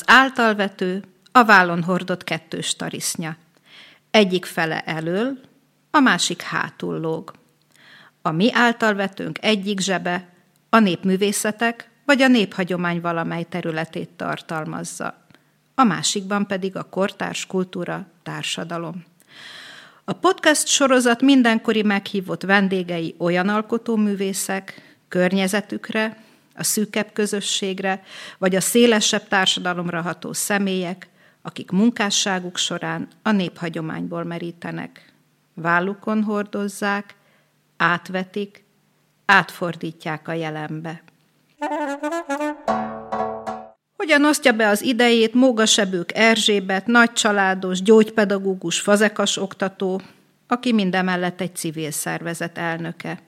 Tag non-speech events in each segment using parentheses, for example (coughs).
Az általvető a vállon hordott kettős tarisznya. Egyik fele elől, a másik hátul lóg. A mi általvetőnk egyik zsebe a népművészetek vagy a néphagyomány valamely területét tartalmazza, a másikban pedig a kortárs kultúra társadalom. A podcast sorozat mindenkori meghívott vendégei olyan alkotóművészek, környezetükre, a szűkebb közösségre, vagy a szélesebb társadalomra ható személyek, akik munkásságuk során a néphagyományból merítenek. Vállukon hordozzák, átvetik, átfordítják a jelenbe. Hogyan osztja be az idejét Mógasebők Erzsébet, nagycsaládos, gyógypedagógus, fazekas oktató, aki mindemellett egy civil szervezet elnöke.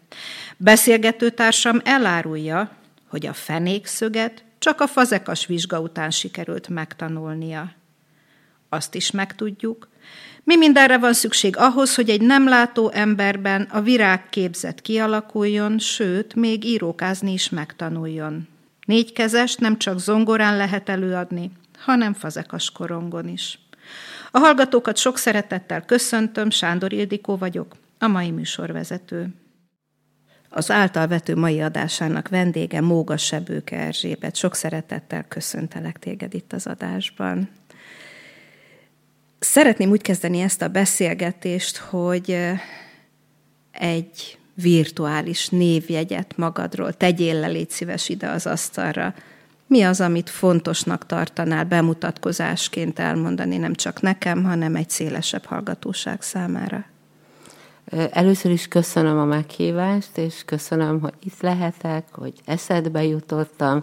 Beszélgetőtársam elárulja, hogy a fenékszöget csak a fazekas vizsga után sikerült megtanulnia. Azt is megtudjuk, mi mindenre van szükség ahhoz, hogy egy nem látó emberben a virág képzet kialakuljon, sőt, még írókázni is megtanuljon. Négykezest nem csak zongorán lehet előadni, hanem fazekas korongon is. A hallgatókat sok szeretettel köszöntöm, Sándor Ildikó vagyok, a mai műsorvezető. Az általvető mai adásának vendége Móga Sebőke Erzsébet. Sok szeretettel köszöntelek téged itt az adásban. Szeretném úgy kezdeni ezt a beszélgetést, hogy egy virtuális névjegyet magadról tegyél le, légy szíves ide az asztalra. Mi az, amit fontosnak tartanál bemutatkozásként elmondani, nem csak nekem, hanem egy szélesebb hallgatóság számára? Először is köszönöm a meghívást, és köszönöm, hogy itt lehetek, hogy eszedbe jutottam,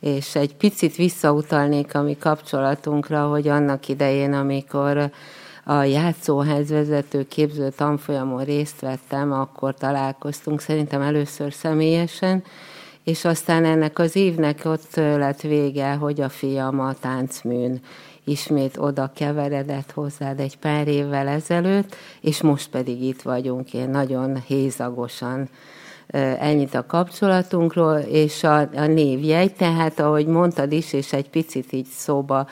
és egy picit visszautalnék a mi kapcsolatunkra, hogy annak idején, amikor a játszóház vezető képző tanfolyamon részt vettem, akkor találkoztunk szerintem először személyesen, és aztán ennek az évnek ott lett vége, hogy a fiam a táncműn ismét oda keveredett hozzád egy pár évvel ezelőtt, és most pedig itt vagyunk, én nagyon hézagosan ennyit a kapcsolatunkról, és a, a névjegy, tehát ahogy mondtad is, és egy picit így szóba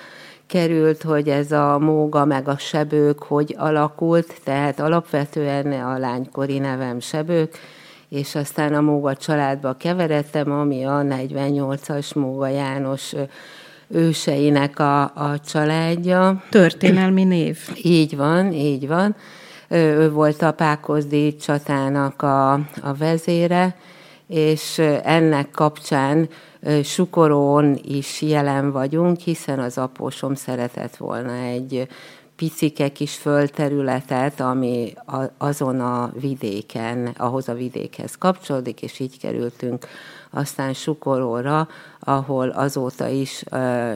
került, hogy ez a móga meg a sebők hogy alakult, tehát alapvetően a lánykori nevem sebők, és aztán a Móga családba keveredtem, ami a 48-as Móga János őseinek a, a családja. Történelmi név. Így van, így van. Ő volt a Pákozdi csatának a, a vezére, és ennek kapcsán Sukorón is jelen vagyunk, hiszen az apósom szeretett volna egy picike kis földterületet, ami azon a vidéken, ahhoz a vidékhez kapcsolódik, és így kerültünk aztán Sukoróra, ahol azóta is,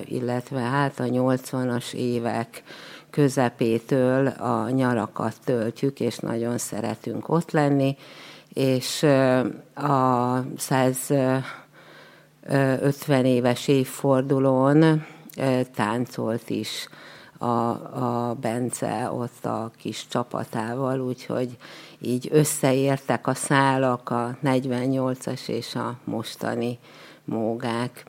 illetve hát a 80-as évek közepétől a nyarakat töltjük, és nagyon szeretünk ott lenni, és a 150 éves évfordulón táncolt is a, a Bence ott a kis csapatával, úgyhogy így összeértek a szálak, a 48-as és a mostani mógák.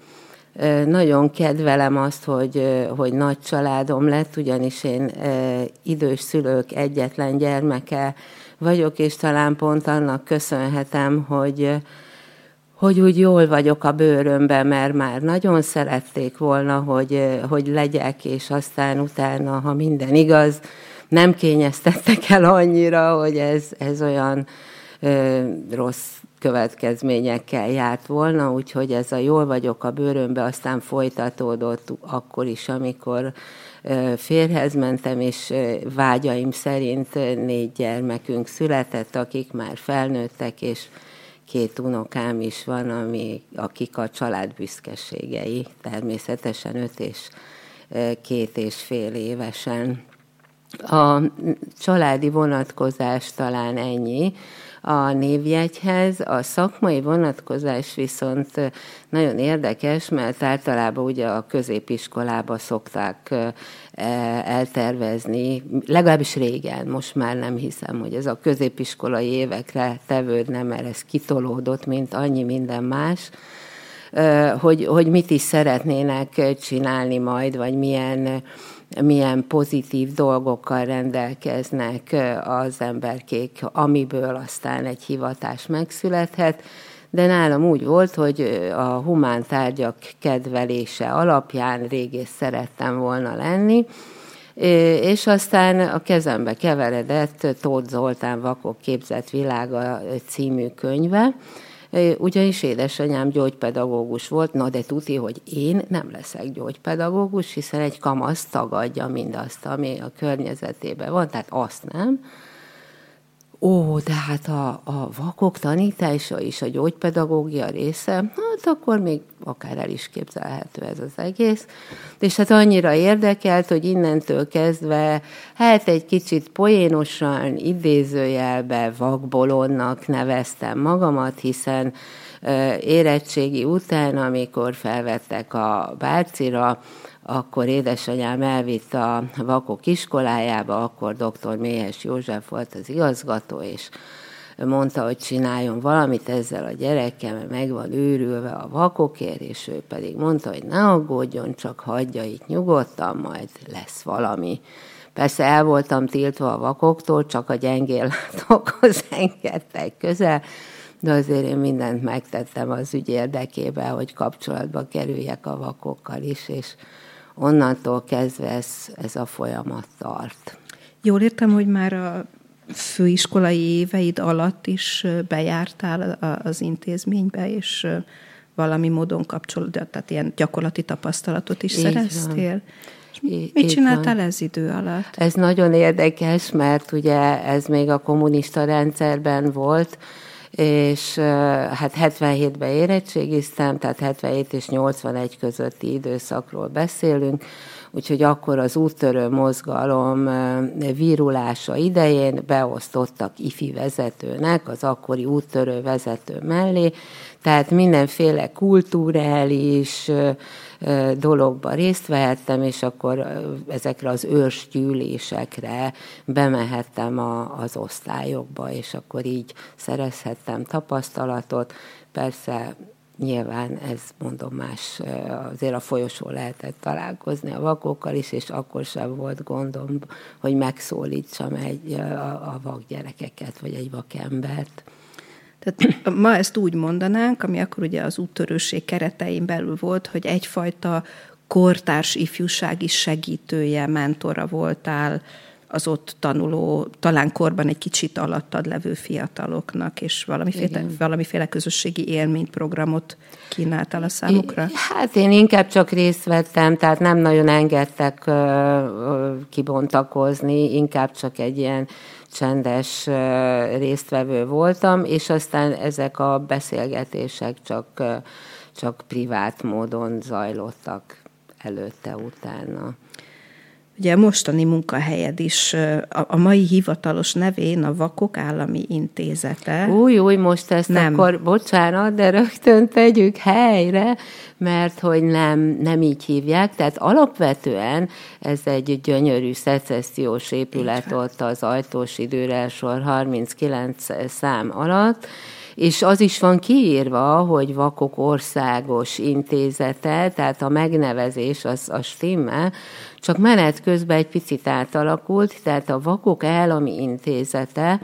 Nagyon kedvelem azt, hogy, hogy nagy családom lett, ugyanis én idős szülők egyetlen gyermeke vagyok, és talán pont annak köszönhetem, hogy, hogy úgy jól vagyok a bőrömben, mert már nagyon szerették volna, hogy, hogy legyek, és aztán utána, ha minden igaz, nem kényeztettek el annyira, hogy ez, ez olyan ö, rossz következményekkel járt volna, úgyhogy ez a jól vagyok a bőrömbe aztán folytatódott akkor is, amikor férhez mentem, és vágyaim szerint négy gyermekünk született, akik már felnőttek, és két unokám is van, ami, akik a család büszkeségei, természetesen öt és két és fél évesen. A családi vonatkozás talán ennyi a névjegyhez. A szakmai vonatkozás viszont nagyon érdekes, mert általában ugye a középiskolába szokták e, eltervezni, legalábbis régen, most már nem hiszem, hogy ez a középiskolai évekre tevődne, mert ez kitolódott, mint annyi minden más hogy, hogy mit is szeretnének csinálni majd, vagy milyen milyen pozitív dolgokkal rendelkeznek az emberkék, amiből aztán egy hivatás megszülethet. De nálam úgy volt, hogy a humán tárgyak kedvelése alapján régész szerettem volna lenni, és aztán a kezembe keveredett Tóth Zoltán Vakok képzett világa című könyve, ugyanis édesanyám gyógypedagógus volt, na de tuti, hogy én nem leszek gyógypedagógus, hiszen egy kamasz tagadja mindazt, ami a környezetében van, tehát azt nem. Ó, de hát a, a vakok tanítása is a gyógypedagógia része, hát akkor még akár el is képzelhető ez az egész. És hát annyira érdekelt, hogy innentől kezdve, hát egy kicsit poénosan, idézőjelbe vakbolonnak neveztem magamat, hiszen érettségi után, amikor felvettek a bárcira, akkor édesanyám elvitt a vakok iskolájába, akkor dr. Méhes József volt az igazgató, és mondta, hogy csináljon valamit ezzel a gyerekkel, mert meg van őrülve a vakokért, és ő pedig mondta, hogy ne aggódjon, csak hagyja itt nyugodtan, majd lesz valami. Persze el voltam tiltva a vakoktól, csak a gyengél látókhoz engedtek közel, de azért én mindent megtettem az ügy érdekében, hogy kapcsolatba kerüljek a vakokkal is, és onnantól kezdve ez, ez a folyamat tart. Jól értem, hogy már a főiskolai éveid alatt is bejártál az intézménybe, és valami módon kapcsolódott, tehát ilyen gyakorlati tapasztalatot is Így szereztél. Van. Mit csináltál ez idő alatt? Ez nagyon érdekes, mert ugye ez még a kommunista rendszerben volt, és hát 77-ben érettségiztem, tehát 77 és 81 közötti időszakról beszélünk, úgyhogy akkor az úttörő mozgalom vírulása idején beosztottak ifi vezetőnek, az akkori úttörő vezető mellé, tehát mindenféle kulturális dologba részt vehettem, és akkor ezekre az ősgyűlésekre bemehettem a, az osztályokba, és akkor így szerezhettem tapasztalatot. Persze nyilván ez mondom más, azért a folyosó lehetett találkozni a vakokkal is, és akkor sem volt gondom, hogy megszólítsam egy, a, a vakgyerekeket, vagy egy vakembert. Tehát ma ezt úgy mondanánk, ami akkor ugye az úttörőség keretein belül volt, hogy egyfajta kortárs ifjúsági segítője, mentora voltál az ott tanuló, talán korban egy kicsit alattad levő fiataloknak, és valamiféle, valamiféle közösségi élményprogramot kínáltál a számukra? Hát én inkább csak részt vettem, tehát nem nagyon engedtek kibontakozni, inkább csak egy ilyen csendes résztvevő voltam, és aztán ezek a beszélgetések csak, csak privát módon zajlottak előtte, utána. Ugye a mostani munkahelyed is a, a mai hivatalos nevén a Vakok Állami Intézete. Új, új, most ezt nem. akkor, bocsánat, de rögtön tegyük helyre, mert hogy nem, nem így hívják. Tehát alapvetően ez egy gyönyörű szecessziós épület ott az ajtós időre sor 39 szám alatt, és az is van kiírva, hogy Vakok Országos Intézete, tehát a megnevezés az a stimmel, csak menet közben egy picit átalakult, tehát a Vakok Állami Intézete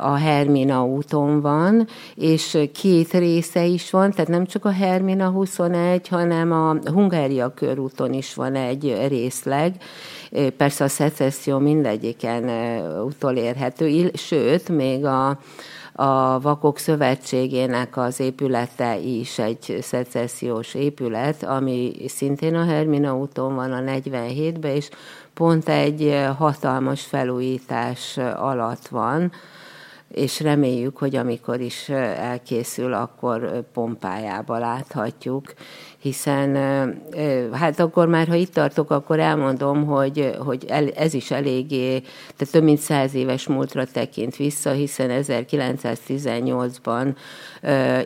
a Hermina úton van, és két része is van, tehát nem csak a Hermina 21, hanem a Hungária körúton is van egy részleg, persze a szecesszió mindegyiken utolérhető, sőt, még a a Vakok Szövetségének az épülete is egy szecessziós épület, ami szintén a Hermina úton van a 47-ben, és pont egy hatalmas felújítás alatt van, és reméljük, hogy amikor is elkészül, akkor pompájába láthatjuk, hiszen hát akkor már, ha itt tartok, akkor elmondom, hogy, hogy ez is eléggé, tehát több mint száz éves múltra tekint vissza, hiszen 1918-ban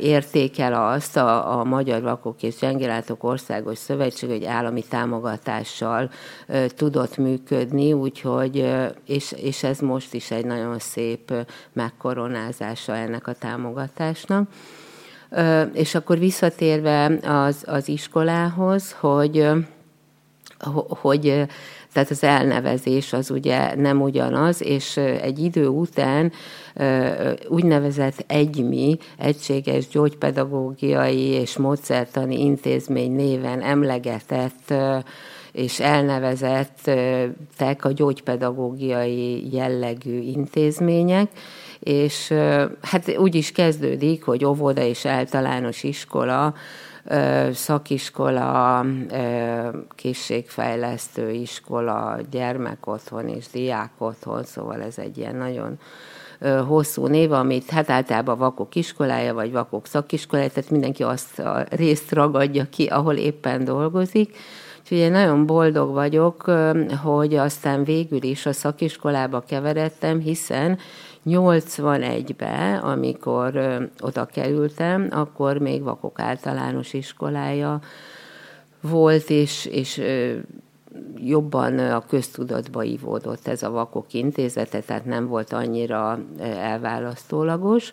értékel azt a, a Magyar Vakok és Gyengélátok Országos Szövetség, hogy állami támogatással tudott működni, úgyhogy, és, és ez most is egy nagyon szép megkoronázása ennek a támogatásnak. És akkor visszatérve az, az iskolához, hogy hogy tehát az elnevezés az ugye nem ugyanaz, és egy idő után úgynevezett egymi, egységes gyógypedagógiai és módszertani intézmény néven emlegetett és elnevezettek a gyógypedagógiai jellegű intézmények, és hát úgy is kezdődik, hogy óvoda és általános iskola, szakiskola, készségfejlesztő iskola, gyermekotthon és diákotthon, szóval ez egy ilyen nagyon hosszú név, amit hát általában vakok iskolája, vagy vakok szakiskolája, tehát mindenki azt a részt ragadja ki, ahol éppen dolgozik. Úgyhogy én nagyon boldog vagyok, hogy aztán végül is a szakiskolába keveredtem, hiszen 81-ben, amikor oda kerültem, akkor még vakok általános iskolája volt, és, és jobban a köztudatba ivódott ez a vakok intézete, tehát nem volt annyira elválasztólagos.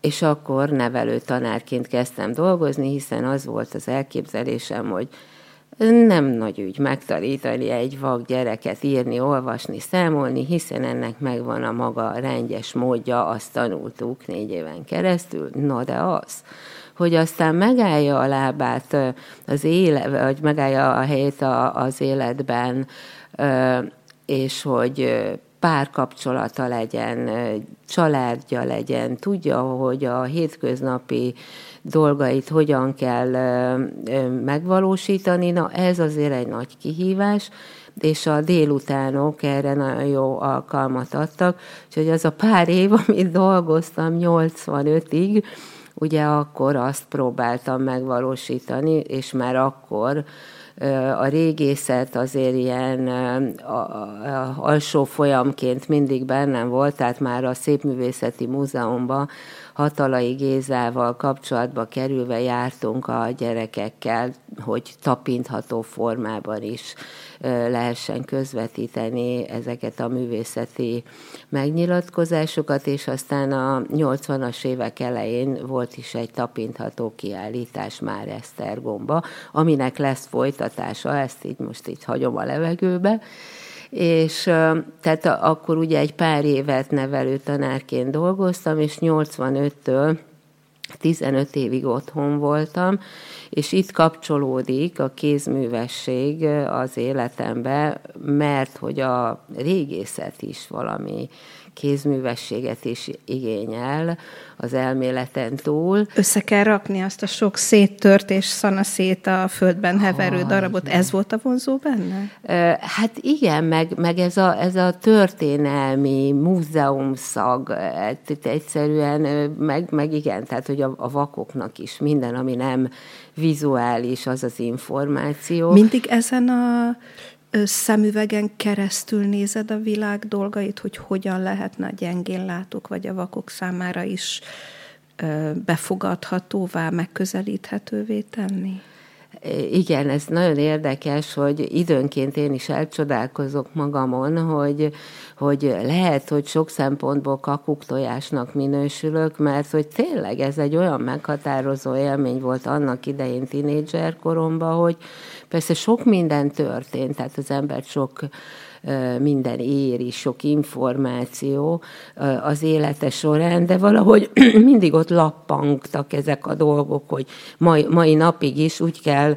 És akkor nevelő tanárként kezdtem dolgozni, hiszen az volt az elképzelésem, hogy nem nagy ügy megtanítani egy vak gyereket írni, olvasni, számolni, hiszen ennek megvan a maga rendes módja, azt tanultuk négy éven keresztül, na de az, hogy aztán megállja a lábát az élet, vagy megállja a helyét az életben, és hogy párkapcsolata legyen, családja legyen, tudja, hogy a hétköznapi dolgait hogyan kell megvalósítani. Na ez azért egy nagy kihívás, és a délutánok erre nagyon jó alkalmat adtak. Úgyhogy az a pár év, (laughs) amit dolgoztam 85-ig, ugye akkor azt próbáltam megvalósítani, és már akkor a régészet azért ilyen alsó folyamként mindig bennem volt, tehát már a Szépművészeti Múzeumban Hatalai Gézával kapcsolatba kerülve jártunk a gyerekekkel, hogy tapintható formában is lehessen közvetíteni ezeket a művészeti megnyilatkozásokat, és aztán a 80-as évek elején volt is egy tapintható kiállítás már Esztergomba, aminek lesz folytatása, ezt így most így hagyom a levegőbe, és tehát akkor ugye egy pár évet nevelő tanárként dolgoztam, és 85-től 15 évig otthon voltam, és itt kapcsolódik a kézművesség az életembe, mert hogy a régészet is valami kézművességet is igényel az elméleten túl. Össze kell rakni azt a sok széttört és szanaszét a földben heverő ha, darabot. Ez volt a vonzó benne? Hát igen, meg, meg ez, a, ez a történelmi múzeumszag, hát egyszerűen, meg, meg igen, tehát hogy a, a vakoknak is minden, ami nem vizuális, az az információ. Mindig ezen a szemüvegen keresztül nézed a világ dolgait, hogy hogyan lehetne a gyengén látók vagy a vakok számára is befogadhatóvá, megközelíthetővé tenni? Igen, ez nagyon érdekes, hogy időnként én is elcsodálkozok magamon, hogy, hogy lehet, hogy sok szempontból kakuktojásnak minősülök, mert hogy tényleg ez egy olyan meghatározó élmény volt annak idején tinédzser koromban, hogy persze sok minden történt, tehát az ember sok minden éri, sok információ az élete során, de valahogy (clears throat) mindig ott lappangtak ezek a dolgok, hogy mai, mai napig is úgy kell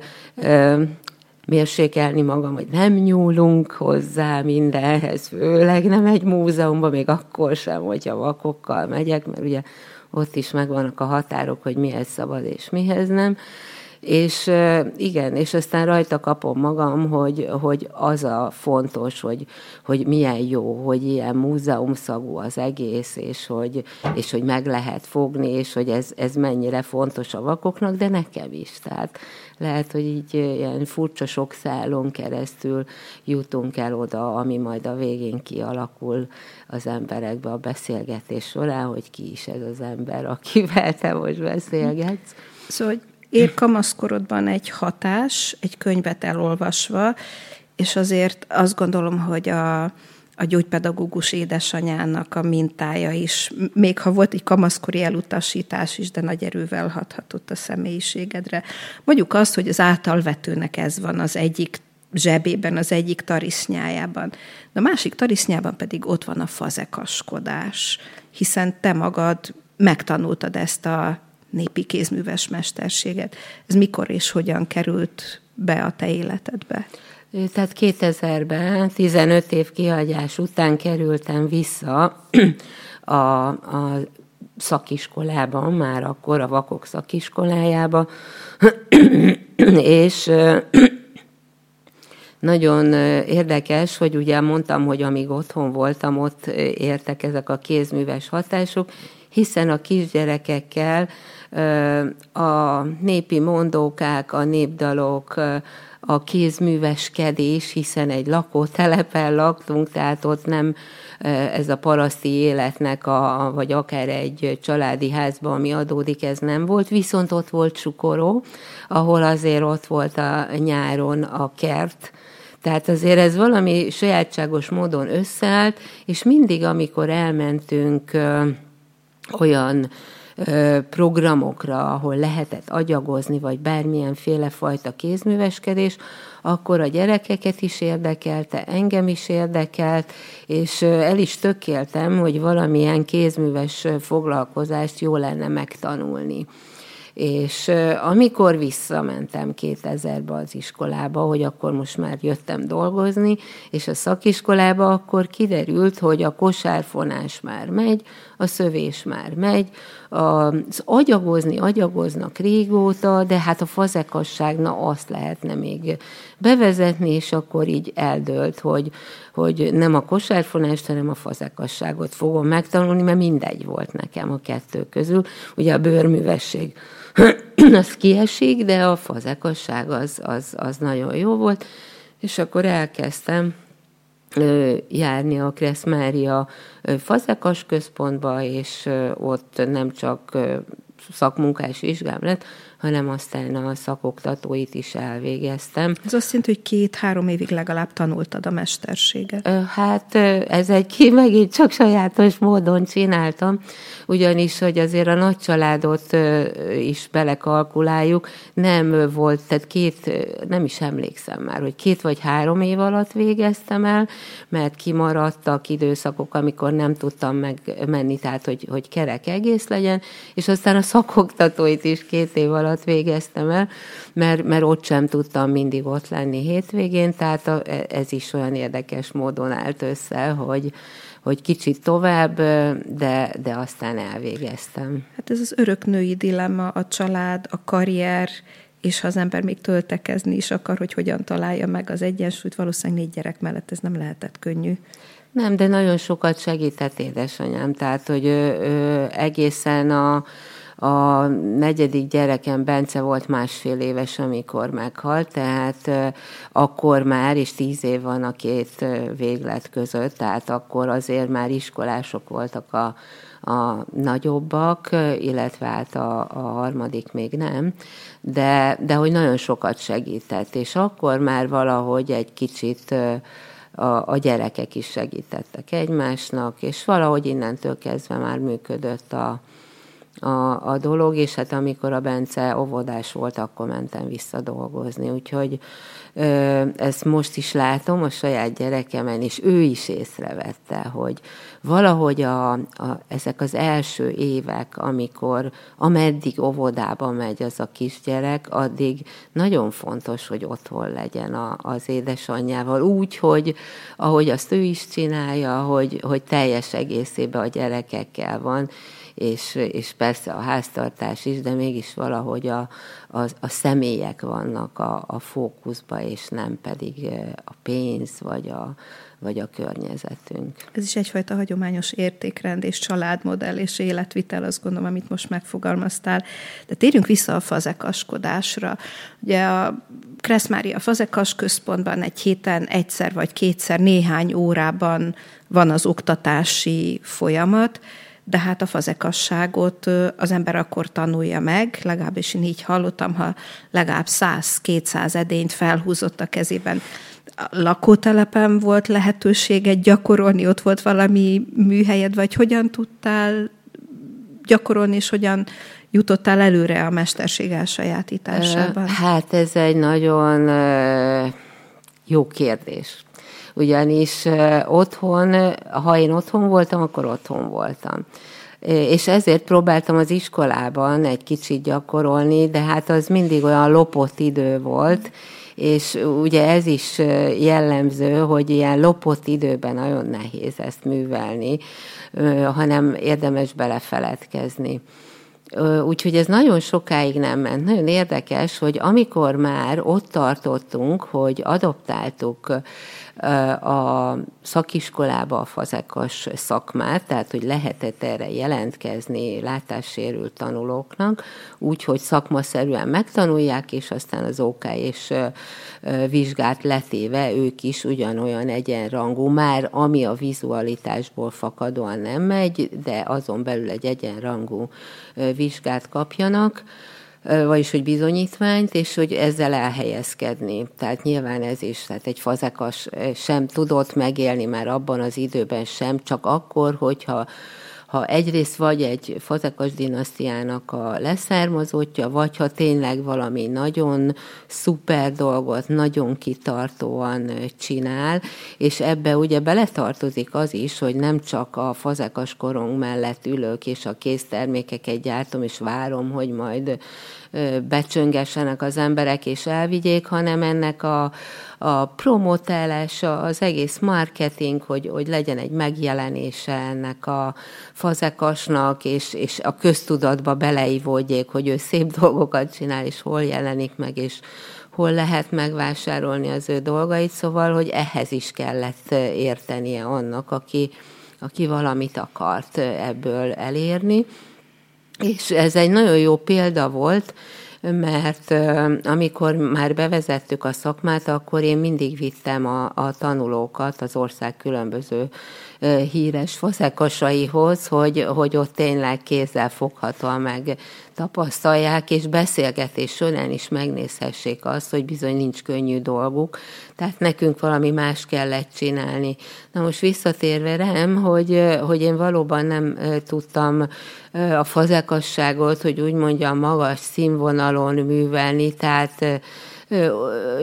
mérsékelni magam, hogy nem nyúlunk hozzá mindenhez, főleg nem egy múzeumban, még akkor sem, hogyha vakokkal megyek, mert ugye ott is megvannak a határok, hogy mihez szabad és mihez nem. És igen, és aztán rajta kapom magam, hogy, hogy az a fontos, hogy, hogy milyen jó, hogy ilyen múzeumszagú az egész, és hogy, és hogy meg lehet fogni, és hogy ez, ez mennyire fontos a vakoknak, de nekem is. Tehát lehet, hogy így ilyen furcsa sok szálon keresztül jutunk el oda, ami majd a végén kialakul az emberekbe a beszélgetés során, hogy ki is ez az ember, akivel te most beszélgetsz. Szóval ér kamaszkorodban egy hatás, egy könyvet elolvasva, és azért azt gondolom, hogy a, a gyógypedagógus édesanyának a mintája is, még ha volt egy kamaszkori elutasítás is, de nagy erővel hathatott a személyiségedre. Mondjuk azt, hogy az általvetőnek ez van az egyik zsebében, az egyik tarisznyájában. De a másik tarisznyában pedig ott van a fazekaskodás, hiszen te magad megtanultad ezt a népi kézműves mesterséget. Ez mikor és hogyan került be a te életedbe? Tehát 2000-ben, 15 év kihagyás után kerültem vissza (clears throat) a, a szakiskolában, már akkor a vakok szakiskolájába, (clears throat) és (clears throat) nagyon érdekes, hogy ugye mondtam, hogy amíg otthon voltam, ott értek ezek a kézműves hatások, hiszen a kisgyerekekkel a népi mondókák, a népdalok, a kézműveskedés, hiszen egy lakótelepen laktunk, tehát ott nem ez a paraszti életnek, a, vagy akár egy családi házban, ami adódik, ez nem volt, viszont ott volt Sukoró, ahol azért ott volt a nyáron a kert, tehát azért ez valami sajátságos módon összeállt, és mindig, amikor elmentünk olyan programokra, ahol lehetett agyagozni, vagy bármilyenféle fajta kézműveskedés, akkor a gyerekeket is érdekelte, engem is érdekelt, és el is tökéltem, hogy valamilyen kézműves foglalkozást jó lenne megtanulni. És amikor visszamentem 2000-be az iskolába, hogy akkor most már jöttem dolgozni, és a szakiskolába, akkor kiderült, hogy a kosárfonás már megy, a szövés már megy, az agyagozni agyagoznak régóta, de hát a fazekasság, na azt lehetne még bevezetni, és akkor így eldőlt, hogy, hogy nem a kosárfonást, hanem a fazekasságot fogom megtanulni, mert mindegy volt nekem a kettő közül. Ugye a bőrművesség (clears throat) az kiesik, de a fazekasság az, az, az nagyon jó volt, és akkor elkezdtem járni a Kressz Mária fazekas központba, és ott nem csak szakmunkás vizsgám lett, hanem aztán a szakoktatóit is elvégeztem. Ez azt jelenti, hogy két-három évig legalább tanultad a mesterséget? Hát ez egy megint csak sajátos módon csináltam, ugyanis, hogy azért a nagy családot is belekalkuláljuk, nem volt, tehát két, nem is emlékszem már, hogy két vagy három év alatt végeztem el, mert kimaradtak időszakok, amikor nem tudtam megmenni, tehát hogy, hogy kerek egész legyen, és aztán a szakoktatóit is két év alatt végeztem el, mert, mert ott sem tudtam mindig ott lenni hétvégén, tehát a, ez is olyan érdekes módon állt össze, hogy, hogy kicsit tovább, de, de aztán elvégeztem. Hát ez az örök női dilemma, a család, a karrier, és ha az ember még töltekezni is akar, hogy hogyan találja meg az egyensúlyt, valószínűleg négy gyerek mellett ez nem lehetett könnyű. Nem, de nagyon sokat segített édesanyám, tehát hogy ő, ő egészen a, a negyedik gyerekem Bence volt másfél éves, amikor meghalt, tehát akkor már, és tíz év van a két véglet között, tehát akkor azért már iskolások voltak a, a nagyobbak, illetve hát a, a harmadik még nem, de, de hogy nagyon sokat segített, és akkor már valahogy egy kicsit a, a gyerekek is segítettek egymásnak, és valahogy innentől kezdve már működött a, a, a dolog, és hát amikor a Bence óvodás volt, akkor mentem vissza dolgozni. Úgyhogy ö, ezt most is látom a saját gyerekemen, és ő is észrevette, hogy valahogy a, a, ezek az első évek, amikor ameddig óvodába megy az a kisgyerek, addig nagyon fontos, hogy otthon legyen a, az édesanyjával, úgy, hogy ahogy azt ő is csinálja, hogy, hogy teljes egészében a gyerekekkel van, és, és persze a háztartás is, de mégis valahogy a, a, a személyek vannak a, a fókuszba, és nem pedig a pénz vagy a, vagy a környezetünk. Ez is egyfajta hagyományos értékrend és családmodell és életvitel, azt gondolom, amit most megfogalmaztál. De térjünk vissza a fazekaskodásra. Ugye a Kressz Mária Fazekas központban egy héten egyszer vagy kétszer néhány órában van az oktatási folyamat, de hát a fazekasságot az ember akkor tanulja meg, legalábbis én így hallottam, ha legalább 100-200 edényt felhúzott a kezében. a lakótelepen volt lehetőséget gyakorolni, ott volt valami műhelyed, vagy hogyan tudtál gyakorolni, és hogyan jutottál előre a mesterség elsajátításában? Hát ez egy nagyon jó kérdés. Ugyanis otthon, ha én otthon voltam, akkor otthon voltam és ezért próbáltam az iskolában egy kicsit gyakorolni, de hát az mindig olyan lopott idő volt, és ugye ez is jellemző, hogy ilyen lopott időben nagyon nehéz ezt művelni, hanem érdemes belefeledkezni. Úgyhogy ez nagyon sokáig nem ment. Nagyon érdekes, hogy amikor már ott tartottunk, hogy adoptáltuk a szakiskolába a fazekas szakmát, tehát hogy lehetett erre jelentkezni látássérült tanulóknak, úgyhogy szakmaszerűen megtanulják, és aztán az OK és vizsgát letéve ők is ugyanolyan egyenrangú, már ami a vizualitásból fakadóan nem megy, de azon belül egy egyenrangú vizsgát kapjanak vagyis hogy bizonyítványt, és hogy ezzel elhelyezkedni. Tehát nyilván ez is, tehát egy fazekas sem tudott megélni már abban az időben sem, csak akkor, hogyha ha egyrészt vagy egy fazekas dinasztiának a leszármazottja, vagy ha tényleg valami nagyon szuper dolgot, nagyon kitartóan csinál, és ebbe ugye beletartozik az is, hogy nem csak a fazekas korong mellett ülök, és a késztermékeket gyártom, és várom, hogy majd becsöngessenek az emberek és elvigyék, hanem ennek a, a promotálása, az egész marketing, hogy, hogy legyen egy megjelenése ennek a fazekasnak, és, és a köztudatba beleivódjék, hogy ő szép (laughs) dolgokat csinál, és hol jelenik meg, és hol lehet megvásárolni az ő dolgait, szóval, hogy ehhez is kellett értenie annak, aki, aki valamit akart ebből elérni. És ez egy nagyon jó példa volt, mert amikor már bevezettük a szakmát, akkor én mindig vittem a, a tanulókat az ország különböző híres faszekasaihoz, hogy, hogy ott tényleg kézzel foghatóan meg tapasztalják, és beszélgetés során is megnézhessék azt, hogy bizony nincs könnyű dolguk, tehát nekünk valami más kellett csinálni. Na most visszatérve rám, hogy, hogy én valóban nem tudtam a fazekasságot, hogy úgy mondjam, magas színvonalon művelni, tehát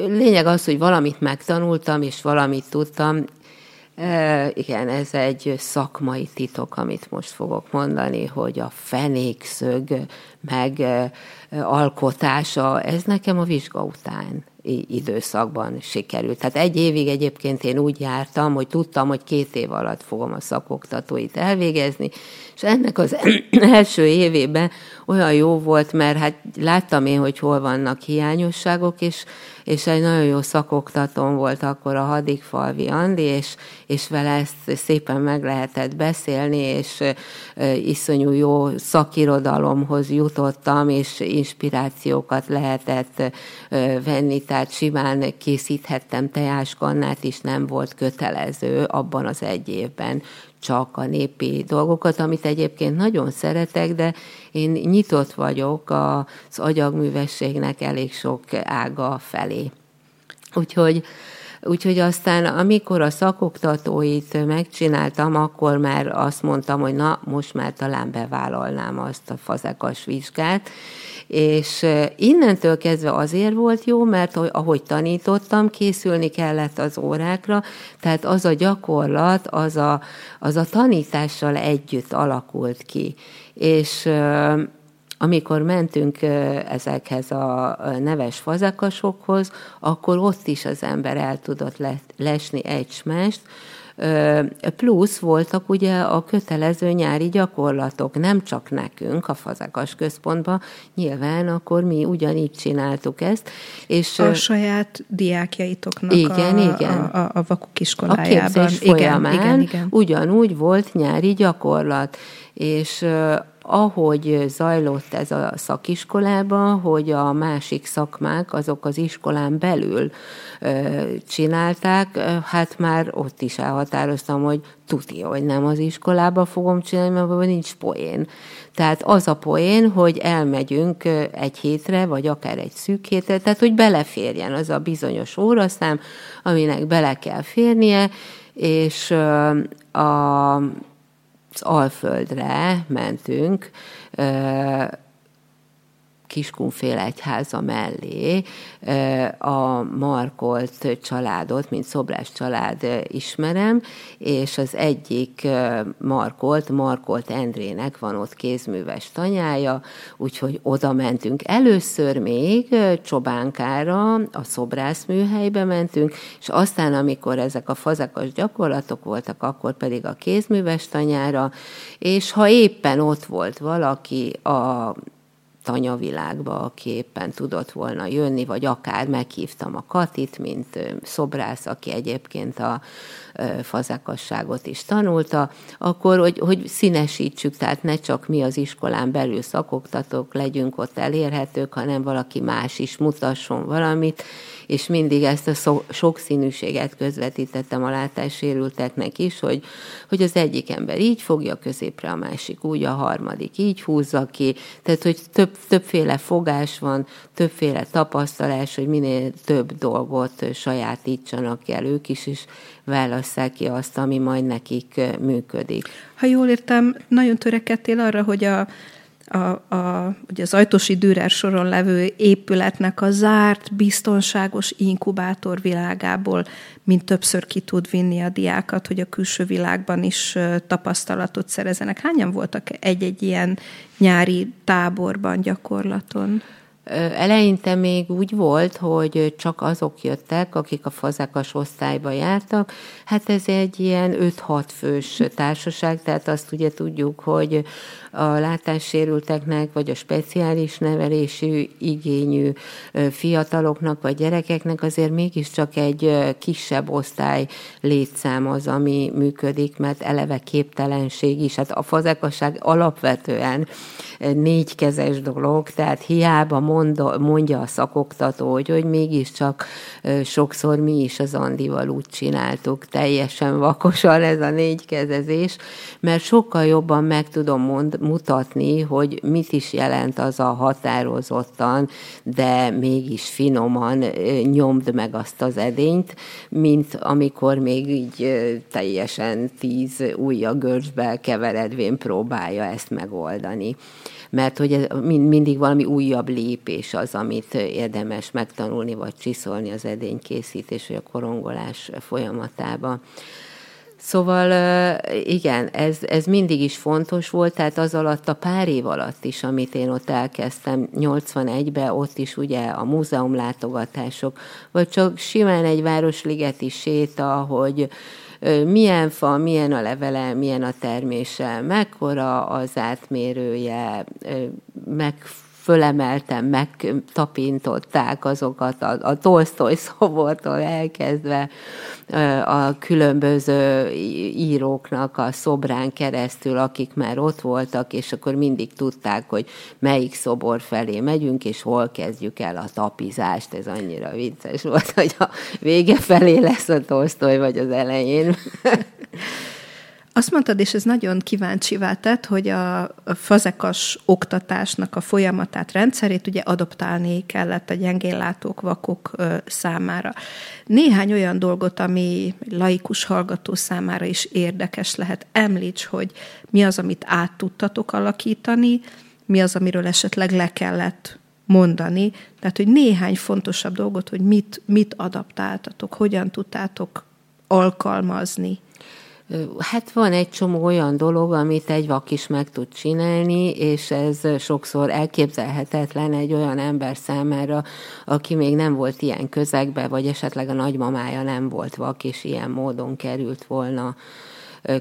lényeg az, hogy valamit megtanultam, és valamit tudtam, igen, ez egy szakmai titok, amit most fogok mondani, hogy a fenékszög meg alkotása, ez nekem a vizsga után időszakban sikerült. Tehát egy évig egyébként én úgy jártam, hogy tudtam, hogy két év alatt fogom a szakoktatóit elvégezni, és ennek az (coughs) első évében olyan jó volt, mert hát láttam én, hogy hol vannak hiányosságok, és, és egy nagyon jó szakoktatón volt akkor a Hadikfalvi Andi, és, és vele ezt szépen meg lehetett beszélni, és iszonyú jó szakirodalomhoz jutottam, és inspirációkat lehetett venni, tehát simán készíthettem teáskannát is, nem volt kötelező abban az egy évben csak a népi dolgokat, amit egyébként nagyon szeretek, de én nyitott vagyok az agyagművességnek elég sok ága felé. Úgyhogy Úgyhogy aztán, amikor a szakoktatóit megcsináltam, akkor már azt mondtam, hogy na, most már talán bevállalnám azt a fazekas vizsgát, és innentől kezdve azért volt jó, mert ahogy tanítottam, készülni kellett az órákra, tehát az a gyakorlat, az a, az a tanítással együtt alakult ki. És amikor mentünk ezekhez a neves fazekasokhoz, akkor ott is az ember el tudott lesni egy smást, Plusz voltak ugye a kötelező nyári gyakorlatok, nem csak nekünk a Fazekas központban, nyilván akkor mi ugyanígy csináltuk ezt. És a saját diákjaitoknak igen, a, igen. a, a, a vakuk iskolájában. A képzés folyamán igen, igen, igen. ugyanúgy volt nyári gyakorlat, és ahogy zajlott ez a szakiskolában, hogy a másik szakmák azok az iskolán belül csinálták, hát már ott is elhatároztam, hogy tuti, hogy nem az iskolába fogom csinálni, mert nincs poén. Tehát az a poén, hogy elmegyünk egy hétre, vagy akár egy szűk hétre, tehát hogy beleférjen az a bizonyos óraszám, aminek bele kell férnie, és a, az Alföldre mentünk, Kiskunfél egyháza mellé a Markolt családot, mint Szobrás család ismerem, és az egyik Markolt, Markolt Endrének van ott kézműves tanyája, úgyhogy oda mentünk. Először még Csobánkára, a szobrászműhelybe mentünk, és aztán, amikor ezek a fazekas gyakorlatok voltak, akkor pedig a kézműves tanyára, és ha éppen ott volt valaki a tanyavilágba, aki éppen tudott volna jönni, vagy akár meghívtam a Katit, mint szobrász, aki egyébként a fazekasságot is tanulta, akkor hogy, hogy színesítsük, tehát ne csak mi az iskolán belül szakoktatók legyünk ott elérhetők, hanem valaki más is mutasson valamit, és mindig ezt a sokszínűséget közvetítettem a látássérülteknek is, hogy, hogy az egyik ember így fogja középre, a másik úgy, a harmadik így húzza ki, tehát hogy több, többféle fogás van, többféle tapasztalás, hogy minél több dolgot sajátítsanak el ők is, és válasszák ki azt, ami majd nekik működik. Ha jól értem, nagyon törekedtél arra, hogy a a, a, ugye az Ajtosi Dürer soron levő épületnek a zárt, biztonságos inkubátor világából, mint többször ki tud vinni a diákat, hogy a külső világban is tapasztalatot szerezenek. Hányan voltak egy-egy ilyen nyári táborban, gyakorlaton? Eleinte még úgy volt, hogy csak azok jöttek, akik a fazekas osztályba jártak. Hát ez egy ilyen 5-6 fős társaság, tehát azt ugye tudjuk, hogy a látássérülteknek, vagy a speciális nevelésű igényű fiataloknak, vagy gyerekeknek azért mégiscsak egy kisebb osztály létszám az, ami működik, mert eleve képtelenség is. Hát a fazekasság alapvetően négykezes dolog, tehát hiába mond, mondja a szakoktató, hogy, hogy mégiscsak sokszor mi is az Andival úgy csináltuk, teljesen vakosan ez a négykezezés, mert sokkal jobban meg tudom mond, mutatni, hogy mit is jelent az a határozottan, de mégis finoman nyomd meg azt az edényt, mint amikor még így teljesen tíz ujja görcsbe keveredvén próbálja ezt megoldani mert hogy ez mindig valami újabb lépés az, amit érdemes megtanulni, vagy csiszolni az edénykészítés, vagy a korongolás folyamatában. Szóval igen, ez, ez mindig is fontos volt, tehát az alatt a pár év alatt is, amit én ott elkezdtem 81-ben, ott is ugye a múzeumlátogatások, vagy csak simán egy városligeti séta, hogy milyen fa, milyen a levele, milyen a termése, mekkora az átmérője, meg fölemeltem, megtapintották azokat a, a Tolstoy szobortól elkezdve a különböző íróknak a szobrán keresztül, akik már ott voltak, és akkor mindig tudták, hogy melyik szobor felé megyünk, és hol kezdjük el a tapizást. Ez annyira vicces volt, hogy a vége felé lesz a Tolstoy, vagy az elején. (laughs) Azt mondtad, és ez nagyon kíváncsivá tett, hogy a fazekas oktatásnak a folyamatát, rendszerét ugye adoptálni kellett a gyengéllátók, vakok számára. Néhány olyan dolgot, ami laikus hallgató számára is érdekes lehet, említs, hogy mi az, amit át tudtatok alakítani, mi az, amiről esetleg le kellett mondani. Tehát, hogy néhány fontosabb dolgot, hogy mit, mit adaptáltatok, hogyan tudtátok alkalmazni. Hát van egy csomó olyan dolog, amit egy vak is meg tud csinálni, és ez sokszor elképzelhetetlen egy olyan ember számára, aki még nem volt ilyen közegben, vagy esetleg a nagymamája nem volt vak, és ilyen módon került volna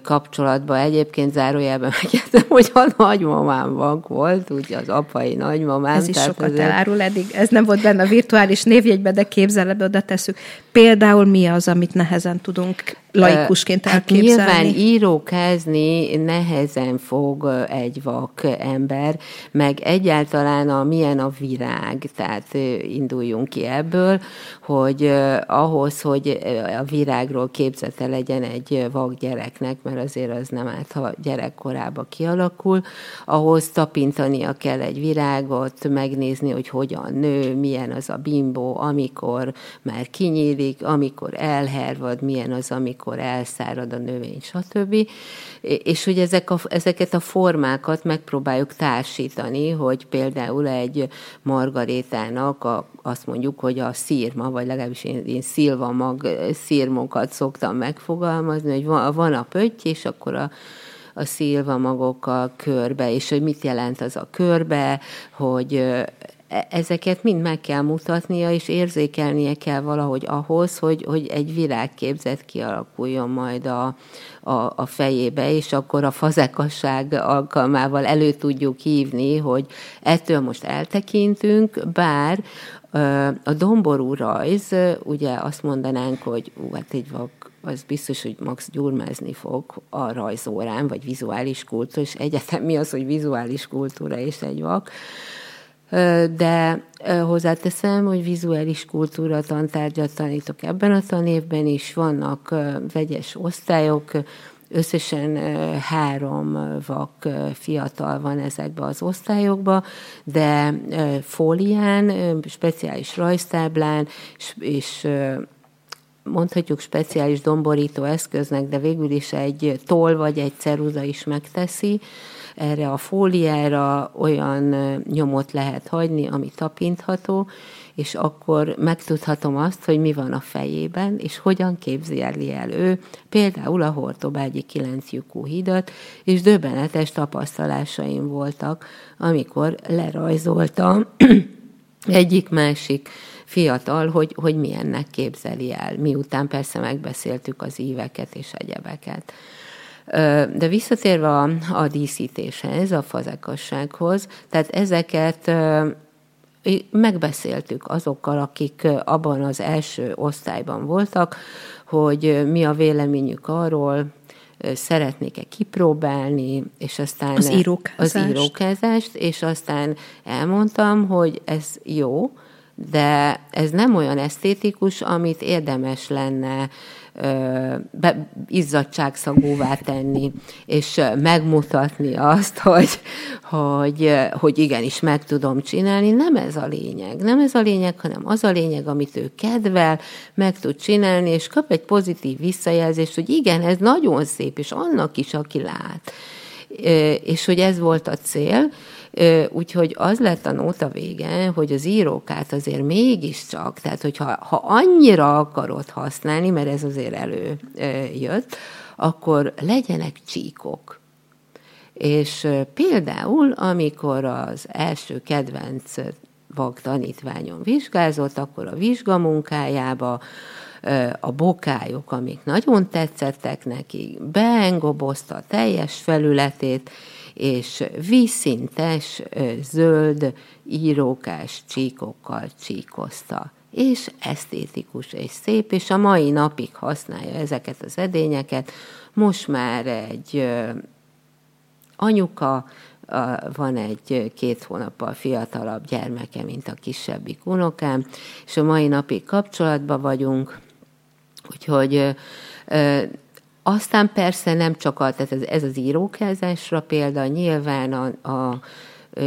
kapcsolatba. Egyébként zárójelben (laughs) megjegyzem, hogy a nagymamám vak volt, ugye az apai nagymamám. Ez is sokat azért... elárul eddig. Ez nem volt benne a virtuális névjegyben, de képzelebe oda tesszük. Például mi az, amit nehezen tudunk laikusként elképzelni? Hát nyilván írókázni nehezen fog egy vak ember, meg egyáltalán a milyen a virág, tehát induljunk ki ebből, hogy ahhoz, hogy a virágról képzete legyen egy vak gyereknek, mert azért az nem árt, ha gyerekkorába kialakul, ahhoz tapintania kell egy virágot, megnézni, hogy hogyan nő, milyen az a bimbó, amikor már kinyílik, amikor elhervad, milyen az, amikor elszárad a növény, stb. És hogy ezek a, ezeket a formákat megpróbáljuk társítani, hogy például egy margarétának a, azt mondjuk, hogy a szírma, vagy legalábbis én, én szilva mag szírmokat szoktam megfogalmazni, hogy van, van a pötty, és akkor a, a szilva magokkal körbe, és hogy mit jelent az a körbe, hogy ezeket mind meg kell mutatnia, és érzékelnie kell valahogy ahhoz, hogy, hogy egy világképzet kialakuljon majd a, a, a fejébe, és akkor a fazekasság alkalmával elő tudjuk hívni, hogy ettől most eltekintünk, bár a domború rajz, ugye azt mondanánk, hogy ú, hát egy vak, az biztos, hogy Max gyurmázni fog a rajzórán, vagy vizuális kultúra, és egyetem mi az, hogy vizuális kultúra és egy vak, de hozzáteszem, hogy vizuális kultúra tantárgyat tanítok ebben a tanévben is, vannak vegyes osztályok, összesen három vak fiatal van ezekben az osztályokban, de fólián, speciális rajztáblán, és mondhatjuk speciális domborító eszköznek, de végül is egy toll vagy egy ceruza is megteszi, erre a fóliára olyan nyomot lehet hagyni, ami tapintható, és akkor megtudhatom azt, hogy mi van a fejében, és hogyan képzeli el ő például a Hortobágyi kilenc lyukú hidat, és döbbenetes tapasztalásaim voltak, amikor lerajzoltam (clears throat) egyik-másik fiatal, hogy, hogy milyennek képzeli el, miután persze megbeszéltük az íveket és egyebeket. De visszatérve a, a díszítéshez, a fazekassághoz, tehát ezeket megbeszéltük azokkal, akik abban az első osztályban voltak, hogy mi a véleményük arról, szeretnék-e kipróbálni, és aztán az írókázást. az írókázást, és aztán elmondtam, hogy ez jó, de ez nem olyan esztétikus, amit érdemes lenne be, izzadságszagúvá tenni, és megmutatni azt, (laughs) hogy, hogy, hogy igenis meg tudom csinálni. Nem ez a lényeg. Nem ez a lényeg, hanem az a lényeg, amit ő kedvel, meg tud csinálni, és kap egy pozitív visszajelzést, hogy igen, ez nagyon szép, és annak is, aki lát. És hogy ez volt a cél, Úgyhogy az lett a nóta vége, hogy az írókát azért mégiscsak, tehát hogyha ha annyira akarod használni, mert ez azért előjött, akkor legyenek csíkok. És például, amikor az első kedvenc vak tanítványon vizsgázott, akkor a vizsgamunkájába a bokályok, amik nagyon tetszettek neki, beengobozta a teljes felületét, és vízszintes zöld írókás csíkokkal csíkozta és esztétikus és szép, és a mai napig használja ezeket az edényeket. Most már egy anyuka, van egy két hónappal fiatalabb gyermeke, mint a kisebbik unokám, és a mai napig kapcsolatban vagyunk, úgyhogy aztán persze nem csak a, tehát ez, ez az írókezésre példa, nyilván a, a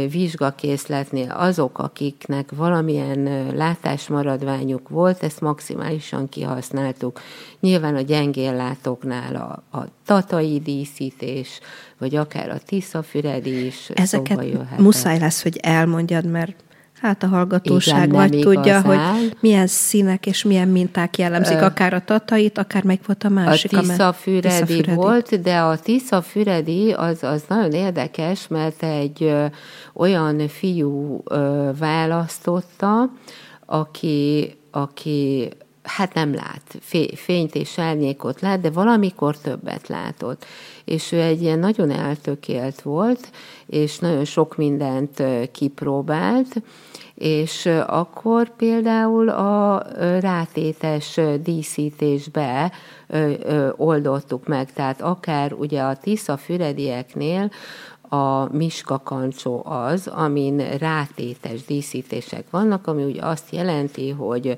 vizsgakészletnél azok, akiknek valamilyen látásmaradványuk volt, ezt maximálisan kihasználtuk. Nyilván a gyengéllátóknál a, a tatai díszítés, vagy akár a tiszafüredi is Ezeket muszáj lesz, hogy elmondjad, mert hát a hallgatóság Igen, vagy tudja, igazán. hogy milyen színek és milyen minták jellemzik, Ö, akár a tatait, akár meg volt a másik. A Tisza Füredi volt, de a Tisza Füredi az, az nagyon érdekes, mert egy ö, olyan fiú ö, választotta, aki, aki hát nem lát, fényt és árnyékot lát, de valamikor többet látott. És ő egy ilyen nagyon eltökélt volt, és nagyon sok mindent kipróbált, és akkor például a rátétes díszítésbe oldottuk meg, tehát akár ugye a Tisza Füredieknél a miskakancsó az, amin rátétes díszítések vannak, ami ugye azt jelenti, hogy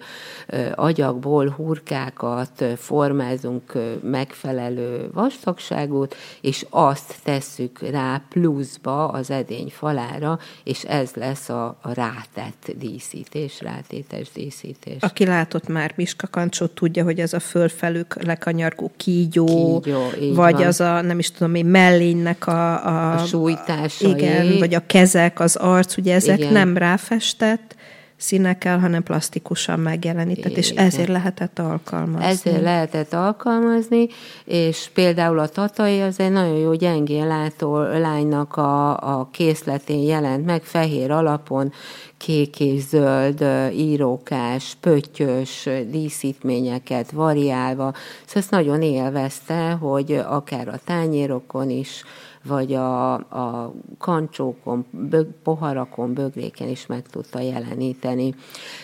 agyagból hurkákat formázunk megfelelő vastagságút, és azt tesszük rá pluszba az edény falára, és ez lesz a, a rátett díszítés, rátétes díszítés. Aki látott már miskakancsót, tudja, hogy ez a fölfelük lekanyargó kígyó, kígyó vagy van. az a, nem is tudom, mi mellénynek a, a, a sújtásai. Igen, vagy a kezek, az arc, ugye ezek Igen. nem ráfestett színekkel, hanem plastikusan megjelenített, és ezért lehetett alkalmazni. Ezért lehetett alkalmazni, és például a Tatai az egy nagyon jó gyengén látó lánynak a, a készletén jelent meg, fehér alapon, kék és zöld írókás, pöttyös díszítményeket variálva, szóval ezt nagyon élvezte, hogy akár a tányérokon is, vagy a, a kancsókon, bög, poharakon, bögréken is meg tudta jeleníteni.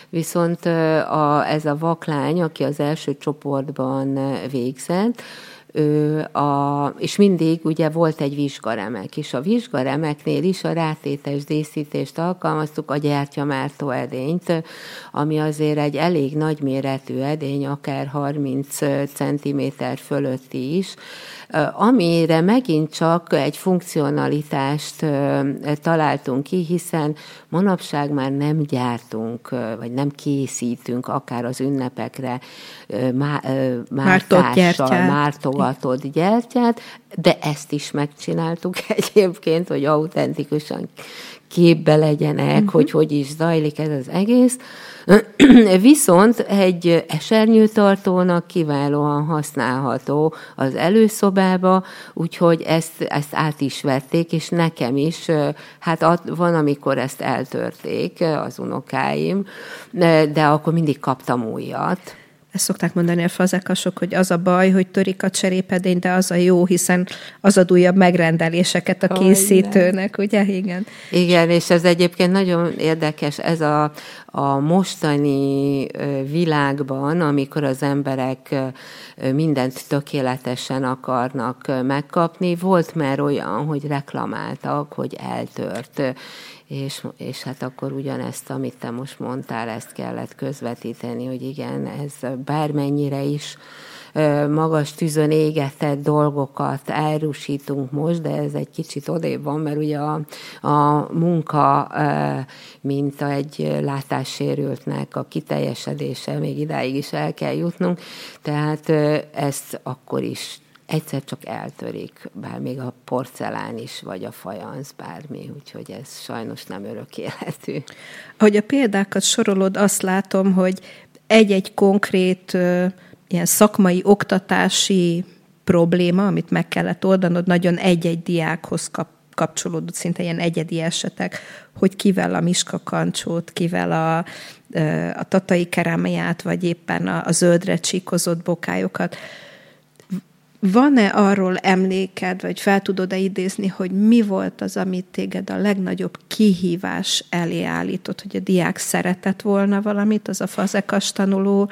Viszont a, ez a vaklány, aki az első csoportban végzett, a, és mindig ugye volt egy vizsgaremek, és a vizsgaremeknél is a rátétes díszítést alkalmaztuk, a gyertyamártó edényt, ami azért egy elég nagyméretű edény, akár 30 cm fölötti is, amire megint csak egy funkcionalitást találtunk ki, hiszen manapság már nem gyártunk, vagy nem készítünk akár az ünnepekre mártással mártogatott gyertyát, de ezt is megcsináltuk (laughs) egyébként, hogy autentikusan képbe legyenek, uh-huh. hogy hogy is zajlik ez az egész. (clears throat) Viszont egy esernyőtartónak kiválóan használható az előszobába, úgyhogy ezt, ezt át is vették, és nekem is, hát van, amikor ezt eltörték az unokáim, de akkor mindig kaptam újat ezt szokták mondani a fazekasok, hogy az a baj, hogy törik a cserépedény, de az a jó, hiszen az ad újabb megrendeléseket a készítőnek, oh, ugye? Igen. Igen, és ez egyébként nagyon érdekes, ez a, a mostani világban, amikor az emberek mindent tökéletesen akarnak megkapni, volt már olyan, hogy reklamáltak, hogy eltört és, és hát akkor ugyanezt, amit te most mondtál, ezt kellett közvetíteni, hogy igen, ez bármennyire is magas tűzön égetett dolgokat elrusítunk most, de ez egy kicsit odébb van, mert ugye a, a munka, mint egy látássérültnek a kiteljesedése, még idáig is el kell jutnunk, tehát ezt akkor is egyszer csak eltörik, bár még a porcelán is, vagy a fajansz, bármi, úgyhogy ez sajnos nem örök életű. Ahogy a példákat sorolod, azt látom, hogy egy-egy konkrét ilyen szakmai, oktatási probléma, amit meg kellett oldanod, nagyon egy-egy diákhoz kap, kapcsolódott, szinte ilyen egyedi esetek, hogy kivel a Miska kancsót, kivel a, a tatai kerámiát, vagy éppen a, a zöldre csíkozott bokályokat. Van-e arról emléked, vagy fel tudod-e idézni, hogy mi volt az, amit téged a legnagyobb kihívás elé állított, hogy a diák szeretett volna valamit, az a fazekas tanuló,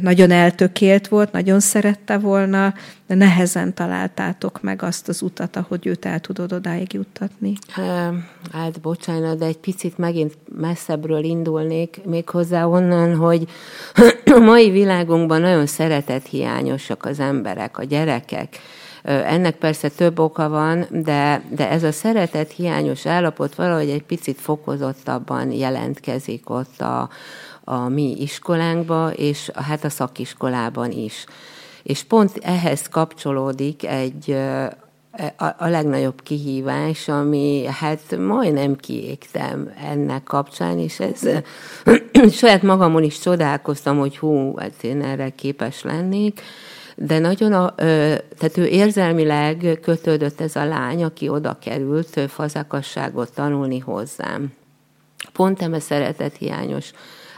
nagyon eltökélt volt, nagyon szerette volna, de nehezen találtátok meg azt az utat, ahogy őt el tudod odáig juttatni. Hát bocsánat, de egy picit megint messzebbről indulnék még hozzá onnan, hogy (clears throat) a mai világunkban nagyon szeretet hiányosak az emberek, a gyerekek. Ennek persze több oka van, de, de ez a szeretet hiányos állapot valahogy egy picit fokozottabban jelentkezik ott a, a mi iskolánkba, és hát a szakiskolában is. És pont ehhez kapcsolódik egy a, a legnagyobb kihívás, ami hát majdnem kiégtem ennek kapcsán, és ez (clears throat) saját magamon is csodálkoztam, hogy hú, hát én erre képes lennék, de nagyon, a, tehát ő érzelmileg kötődött ez a lány, aki oda került fazakasságot tanulni hozzám. Pont eme szeretet hiányos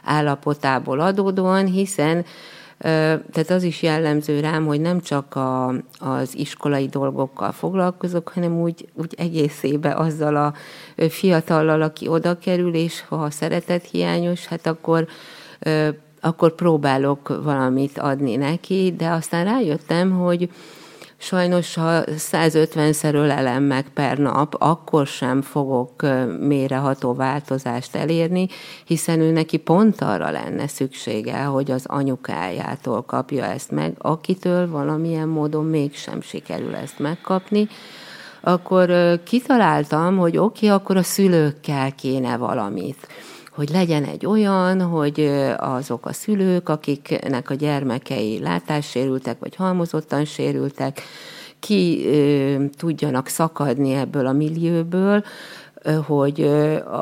állapotából adódóan, hiszen tehát az is jellemző rám, hogy nem csak a, az iskolai dolgokkal foglalkozok, hanem úgy, úgy egészébe azzal a fiatallal, aki oda kerül, és ha szeretet hiányos, hát akkor akkor próbálok valamit adni neki, de aztán rájöttem, hogy Sajnos, ha 150-szer ölelem meg per nap, akkor sem fogok méreható változást elérni, hiszen ő neki pont arra lenne szüksége, hogy az anyukájától kapja ezt meg, akitől valamilyen módon mégsem sikerül ezt megkapni, akkor kitaláltam, hogy oké, okay, akkor a szülőkkel kéne valamit hogy legyen egy olyan, hogy azok a szülők, akiknek a gyermekei látássérültek, vagy halmozottan sérültek, ki tudjanak szakadni ebből a millióból, hogy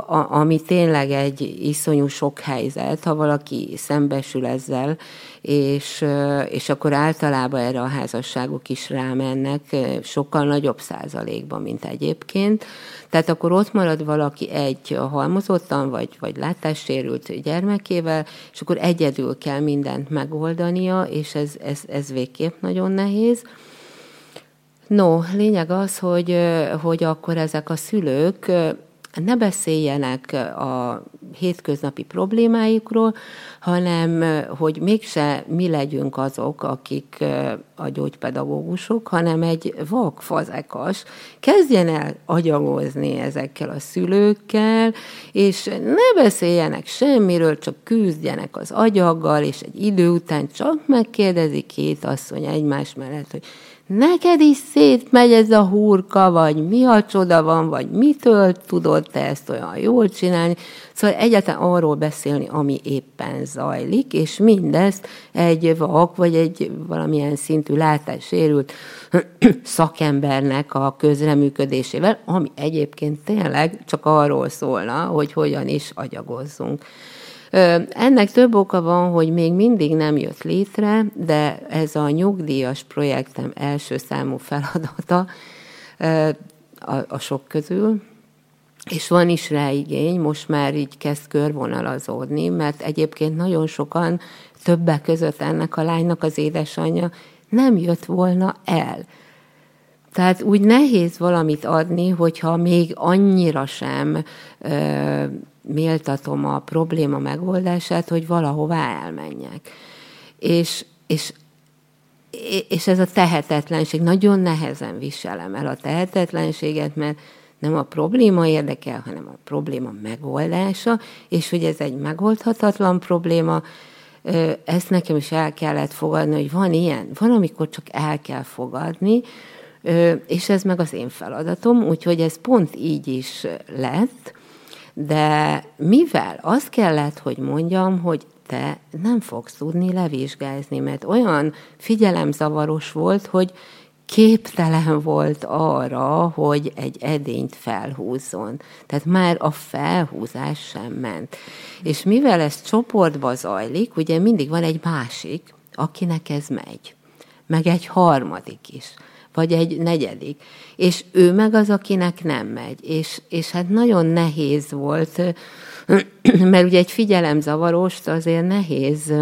a, ami tényleg egy iszonyú sok helyzet, ha valaki szembesül ezzel, és, és akkor általában erre a házasságok is rámennek sokkal nagyobb százalékban, mint egyébként. Tehát akkor ott marad valaki egy halmozottan, vagy, vagy látássérült gyermekével, és akkor egyedül kell mindent megoldania, és ez, ez, ez végképp nagyon nehéz. No, lényeg az, hogy, hogy akkor ezek a szülők ne beszéljenek a hétköznapi problémáikról, hanem hogy mégse mi legyünk azok, akik a gyógypedagógusok, hanem egy vakfazekas kezdjen el agyagozni ezekkel a szülőkkel, és ne beszéljenek semmiről, csak küzdjenek az agyaggal, és egy idő után csak megkérdezi két asszony egymás mellett, hogy neked is szétmegy ez a hurka, vagy mi a csoda van, vagy mitől tudod te ezt olyan jól csinálni. Szóval egyáltalán arról beszélni, ami éppen zajlik, és mindezt egy vak, vagy egy valamilyen szintű látássérült (clears throat) szakembernek a közreműködésével, ami egyébként tényleg csak arról szólna, hogy hogyan is agyagozzunk. Ennek több oka van, hogy még mindig nem jött létre, de ez a nyugdíjas projektem első számú feladata a, sok közül, és van is rá igény, most már így kezd körvonalazódni, mert egyébként nagyon sokan, többek között ennek a lánynak az édesanyja nem jött volna el. Tehát úgy nehéz valamit adni, hogyha még annyira sem ö, méltatom a probléma megoldását, hogy valahová elmenjek. És, és, és ez a tehetetlenség, nagyon nehezen viselem el a tehetetlenséget, mert nem a probléma érdekel, hanem a probléma megoldása, és hogy ez egy megoldhatatlan probléma, ezt nekem is el kellett fogadni, hogy van ilyen, van, amikor csak el kell fogadni, és ez meg az én feladatom, úgyhogy ez pont így is lett, de mivel azt kellett, hogy mondjam, hogy te nem fogsz tudni levizsgázni, mert olyan figyelemzavaros volt, hogy képtelen volt arra, hogy egy edényt felhúzzon. Tehát már a felhúzás sem ment. És mivel ez csoportba zajlik, ugye mindig van egy másik, akinek ez megy. Meg egy harmadik is vagy egy negyedik. És ő meg az, akinek nem megy. És, és hát nagyon nehéz volt, (clears throat) mert ugye egy figyelemzavarost azért nehéz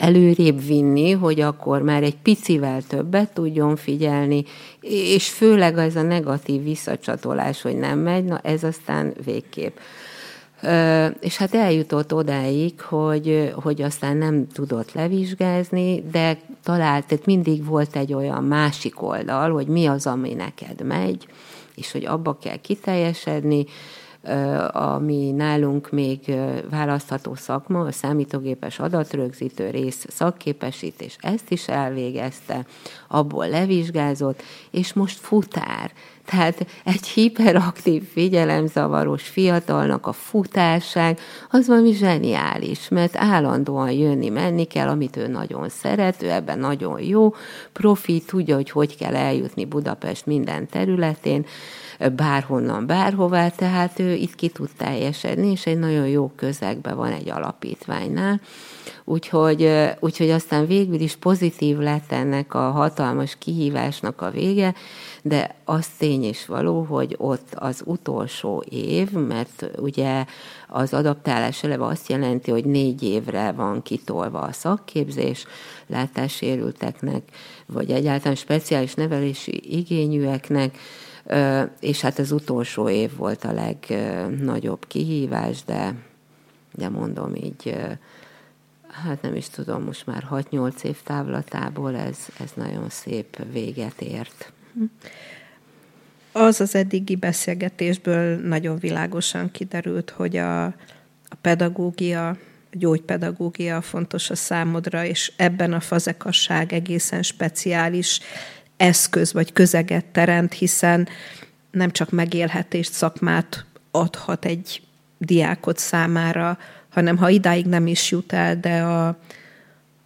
előrébb vinni, hogy akkor már egy picivel többet tudjon figyelni, és főleg ez a negatív visszacsatolás, hogy nem megy, na ez aztán végképp. És hát eljutott odáig, hogy, hogy aztán nem tudott levizsgázni, de talált, tehát mindig volt egy olyan másik oldal, hogy mi az, ami neked megy, és hogy abba kell kiteljesedni, ami nálunk még választható szakma, a számítógépes adatrögzítő rész szakképesítés, ezt is elvégezte, abból levizsgázott, és most futár. Tehát egy hiperaktív, figyelemzavaros fiatalnak a futásság az valami zseniális, mert állandóan jönni, menni kell, amit ő nagyon szeret, ő ebben nagyon jó, profi, tudja, hogy hogy kell eljutni Budapest minden területén, bárhonnan, bárhová, tehát ő, itt ki tud teljesedni, és egy nagyon jó közegben van egy alapítványnál. Úgyhogy, úgyhogy aztán végül is pozitív lett ennek a hatalmas kihívásnak a vége, de az tény is való, hogy ott az utolsó év, mert ugye az adaptálás eleve azt jelenti, hogy négy évre van kitolva a szakképzés látássérülteknek, vagy egyáltalán speciális nevelési igényűeknek, és hát az utolsó év volt a legnagyobb kihívás, de, de mondom így, hát nem is tudom, most már 6-8 év távlatából ez, ez nagyon szép véget ért. Az az eddigi beszélgetésből nagyon világosan kiderült, hogy a, a pedagógia, a gyógypedagógia fontos a számodra, és ebben a fazekasság egészen speciális eszköz vagy közeget teremt, hiszen nem csak megélhetést, szakmát adhat egy diákot számára, hanem ha idáig nem is jut el, de a,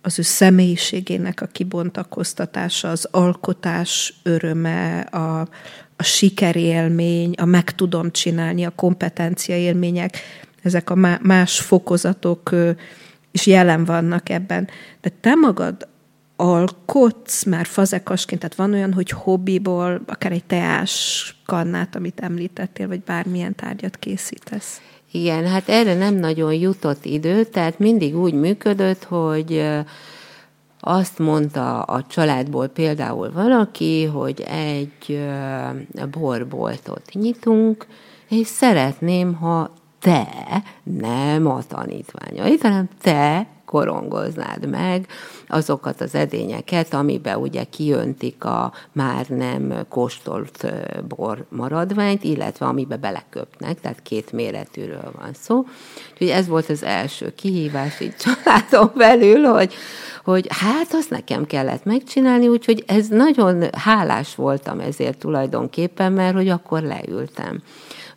az ő személyiségének a kibontakoztatása, az alkotás öröme, a, a sikerélmény, a meg tudom csinálni, a kompetencia élmények, ezek a más fokozatok is jelen vannak ebben. De te magad alkotsz már fazekasként, tehát van olyan, hogy hobbiból, akár egy teás kannát, amit említettél, vagy bármilyen tárgyat készítesz? Igen, hát erre nem nagyon jutott idő, tehát mindig úgy működött, hogy azt mondta a családból például valaki, hogy egy borboltot nyitunk, és szeretném, ha te, nem a tanítványait, hanem te korongoznád meg azokat az edényeket, amiben ugye kiöntik a már nem kóstolt bor maradványt, illetve amibe beleköpnek, tehát két méretűről van szó. Úgyhogy ez volt az első kihívás így családon (laughs) belül, hogy, hogy hát azt nekem kellett megcsinálni, úgyhogy ez nagyon hálás voltam ezért tulajdonképpen, mert hogy akkor leültem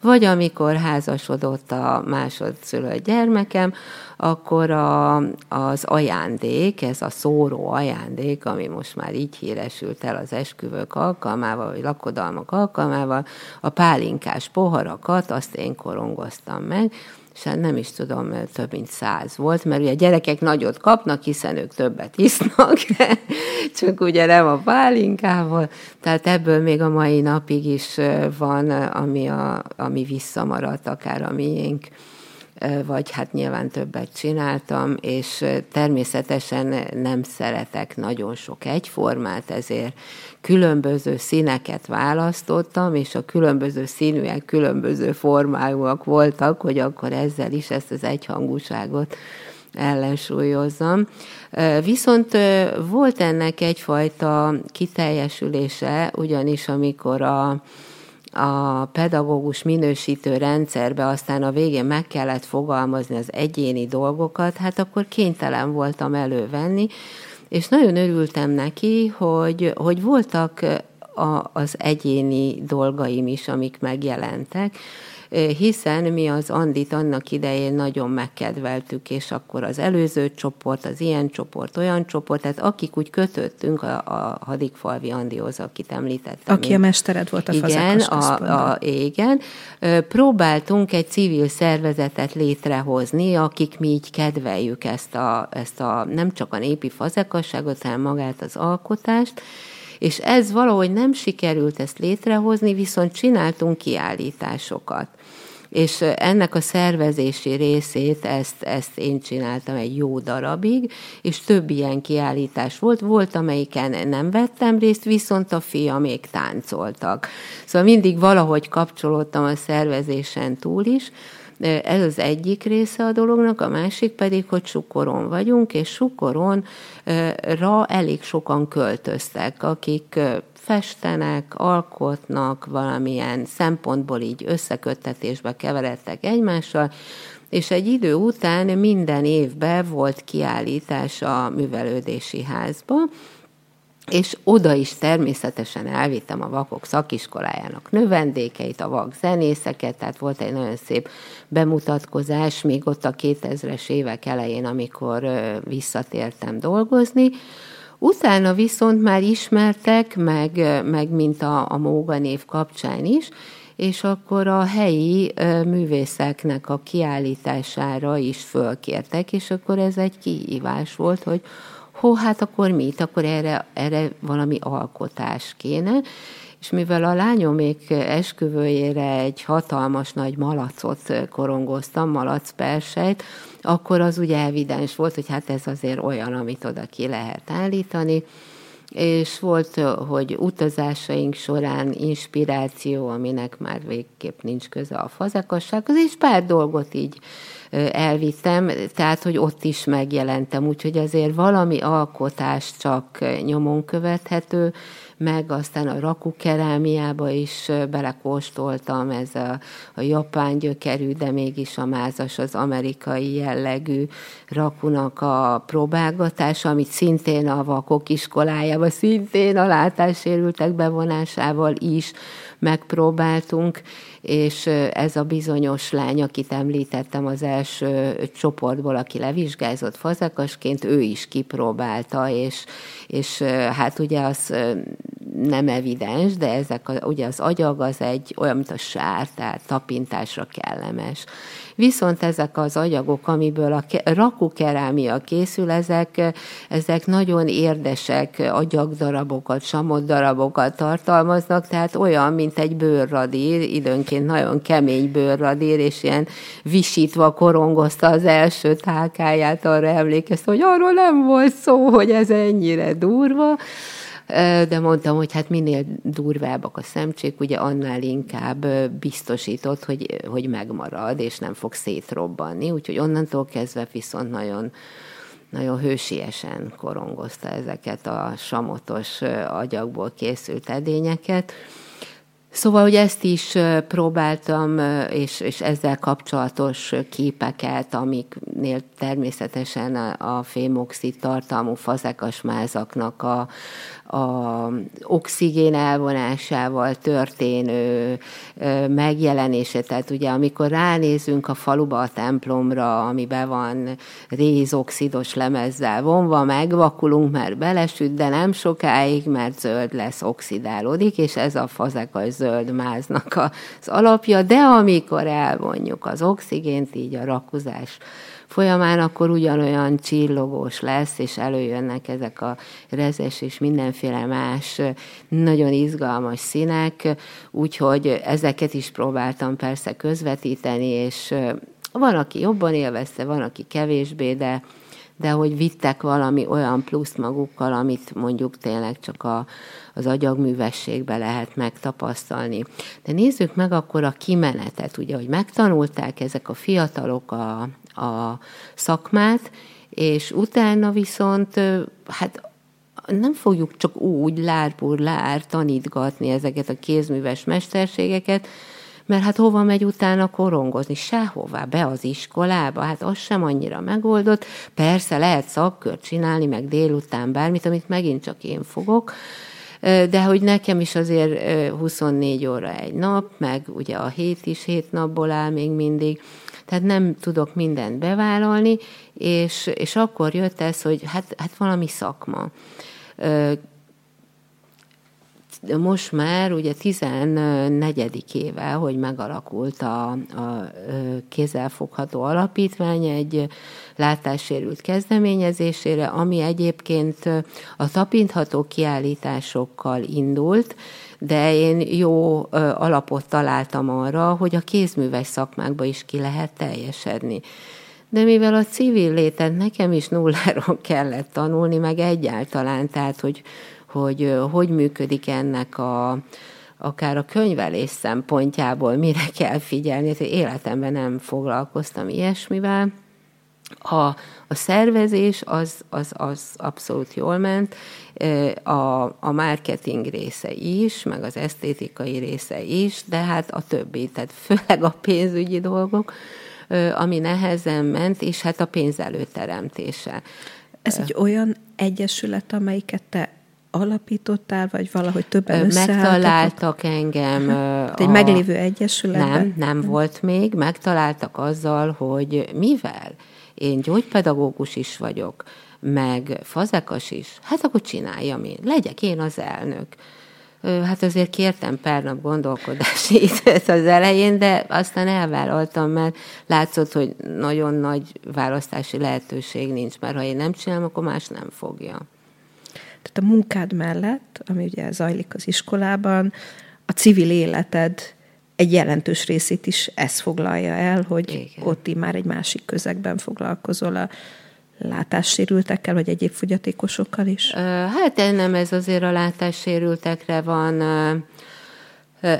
vagy amikor házasodott a másodszülött gyermekem, akkor a, az ajándék, ez a szóró ajándék, ami most már így híresült el az esküvők alkalmával, vagy lakodalmak alkalmával, a pálinkás poharakat, azt én korongoztam meg, és hát nem is tudom, több mint száz volt, mert ugye a gyerekek nagyot kapnak, hiszen ők többet isznak, csak ugye nem a pálinkával, tehát ebből még a mai napig is van, ami, a, ami visszamaradt, akár a miénk vagy hát nyilván többet csináltam, és természetesen nem szeretek nagyon sok egyformát, ezért különböző színeket választottam, és a különböző színűek különböző formájúak voltak, hogy akkor ezzel is ezt az egyhangúságot ellensúlyozzam. Viszont volt ennek egyfajta kiteljesülése, ugyanis amikor a a pedagógus minősítő rendszerbe aztán a végén meg kellett fogalmazni az egyéni dolgokat, hát akkor kénytelen voltam elővenni, és nagyon örültem neki, hogy, hogy voltak a, az egyéni dolgaim is, amik megjelentek, hiszen mi az Andit annak idején nagyon megkedveltük, és akkor az előző csoport, az ilyen csoport, olyan csoport, tehát akik úgy kötöttünk a, a Hadikfalvi Andihoz, akit említettem. Aki én. a mestered volt a igen, a, a, igen. Próbáltunk egy civil szervezetet létrehozni, akik mi így kedveljük ezt a, ezt a nem csak a népi fazekasságot, hanem magát az alkotást, és ez valahogy nem sikerült ezt létrehozni, viszont csináltunk kiállításokat és ennek a szervezési részét, ezt, ezt én csináltam egy jó darabig, és több ilyen kiállítás volt. Volt, amelyiken nem vettem részt, viszont a fia még táncoltak. Szóval mindig valahogy kapcsolódtam a szervezésen túl is, ez az egyik része a dolognak, a másik pedig, hogy Sukoron vagyunk, és Sukoronra elég sokan költöztek, akik festenek, alkotnak, valamilyen szempontból így összeköttetésbe keveredtek egymással, és egy idő után minden évben volt kiállítás a művelődési házba, és oda is természetesen elvittem a vakok szakiskolájának növendékeit, a vak zenészeket, tehát volt egy nagyon szép bemutatkozás, még ott a 2000-es évek elején, amikor visszatértem dolgozni, Utána viszont már ismertek, meg, meg mint a, a Móga név kapcsán is, és akkor a helyi művészeknek a kiállítására is fölkértek, és akkor ez egy kihívás volt, hogy hó, hát akkor mit? Akkor erre, erre valami alkotás kéne, és mivel a lányom még esküvőjére egy hatalmas nagy malacot korongoztam, malacpersejt, akkor az ugye evidens volt, hogy hát ez azért olyan, amit oda ki lehet állítani, és volt, hogy utazásaink során inspiráció, aminek már végképp nincs köze a fazekassághoz, és pár dolgot így elvittem, tehát, hogy ott is megjelentem, úgyhogy azért valami alkotás csak nyomon követhető, meg aztán a rakukerámiába is belekóstoltam, ez a, a japán gyökerű, de mégis a mázas, az amerikai jellegű rakunak a próbálgatása, amit szintén a vakok iskolájában, szintén a látássérültek bevonásával is megpróbáltunk, és ez a bizonyos lány, akit említettem az első csoportból, aki levizsgázott fazekasként, ő is kipróbálta, és, és hát ugye az nem evidens, de ezek a, ugye az agyag az egy olyan, mint a sár, tehát tapintásra kellemes. Viszont ezek az anyagok, amiből a rakukerámia készül, ezek, ezek nagyon érdesek agyagdarabokat, samoddarabokat tartalmaznak, tehát olyan, mint egy bőrradír, időnként nagyon kemény bőrradír, és ilyen visítva korongozta az első tálkáját, arra emlékezte, hogy arról nem volt szó, hogy ez ennyire durva de mondtam, hogy hát minél durvábbak a szemcsék, ugye annál inkább biztosított, hogy, hogy megmarad, és nem fog szétrobbanni, úgyhogy onnantól kezdve viszont nagyon nagyon hősiesen korongozta ezeket a samotos agyagból készült edényeket. Szóval, hogy ezt is próbáltam, és, és ezzel kapcsolatos képeket, amiknél természetesen a, a fémoxid tartalmú fazekas mázaknak a, a oxigén elvonásával történő megjelenése. Tehát ugye amikor ránézünk a faluba, a templomra, amiben van rézoxidos lemezzel vonva, megvakulunk, mert belesüt, de nem sokáig, mert zöld lesz, oxidálódik, és ez a fazekas zöld máznak az alapja, de amikor elvonjuk az oxigént, így a rakuzás folyamán, akkor ugyanolyan csillogós lesz, és előjönnek ezek a rezes és mindenféle más nagyon izgalmas színek, úgyhogy ezeket is próbáltam persze közvetíteni, és van, aki jobban élvezte, van, aki kevésbé, de, de hogy vittek valami olyan plusz magukkal, amit mondjuk tényleg csak a, az agyagművességbe lehet megtapasztalni. De nézzük meg akkor a kimenetet, ugye, hogy megtanulták ezek a fiatalok a, a szakmát, és utána viszont hát nem fogjuk csak úgy lárpur lár tanítgatni ezeket a kézműves mesterségeket, mert hát hova megy utána korongozni? Sehová, be az iskolába, hát az sem annyira megoldott. Persze lehet szakkört csinálni, meg délután bármit, amit megint csak én fogok, de hogy nekem is azért 24 óra egy nap, meg ugye a hét is hét napból áll még mindig, tehát nem tudok mindent bevállalni, és, és akkor jött ez, hogy hát, hát valami szakma. Most már ugye 14. éve, hogy megalakult a, a kézzelfogható alapítvány egy látássérült kezdeményezésére, ami egyébként a tapintható kiállításokkal indult, de én jó alapot találtam arra, hogy a kézműves szakmákba is ki lehet teljesedni. De mivel a civil létet nekem is nulláról (laughs) kellett tanulni, meg egyáltalán, tehát hogy hogy, hogy működik ennek a, akár a könyvelés szempontjából, mire kell figyelni. Hát életemben nem foglalkoztam ilyesmivel. A, a szervezés az, az, az abszolút jól ment, a, a marketing része is, meg az esztétikai része is, de hát a többi, tehát főleg a pénzügyi dolgok, ami nehezen ment, és hát a pénz előteremtése. Ez egy olyan egyesület, amelyiket te alapítottál, vagy valahogy többen Megtaláltak engem. Egy a... meglévő egyesületben? Nem, nem volt még. Megtaláltak azzal, hogy mivel én gyógypedagógus is vagyok, meg fazekas is, hát akkor csináljam én, legyek én az elnök. Hát azért kértem pár nap gondolkodási (laughs) időt az elején, de aztán elvállaltam, mert látszott, hogy nagyon nagy választási lehetőség nincs, mert ha én nem csinálom, akkor más nem fogja. Tehát a munkád mellett, ami ugye zajlik az iskolában, a civil életed egy jelentős részét is ez foglalja el, hogy Igen. ott már egy másik közegben foglalkozol a látássérültekkel, vagy egyéb fogyatékosokkal is? Hát nem, ez azért a látássérültekre van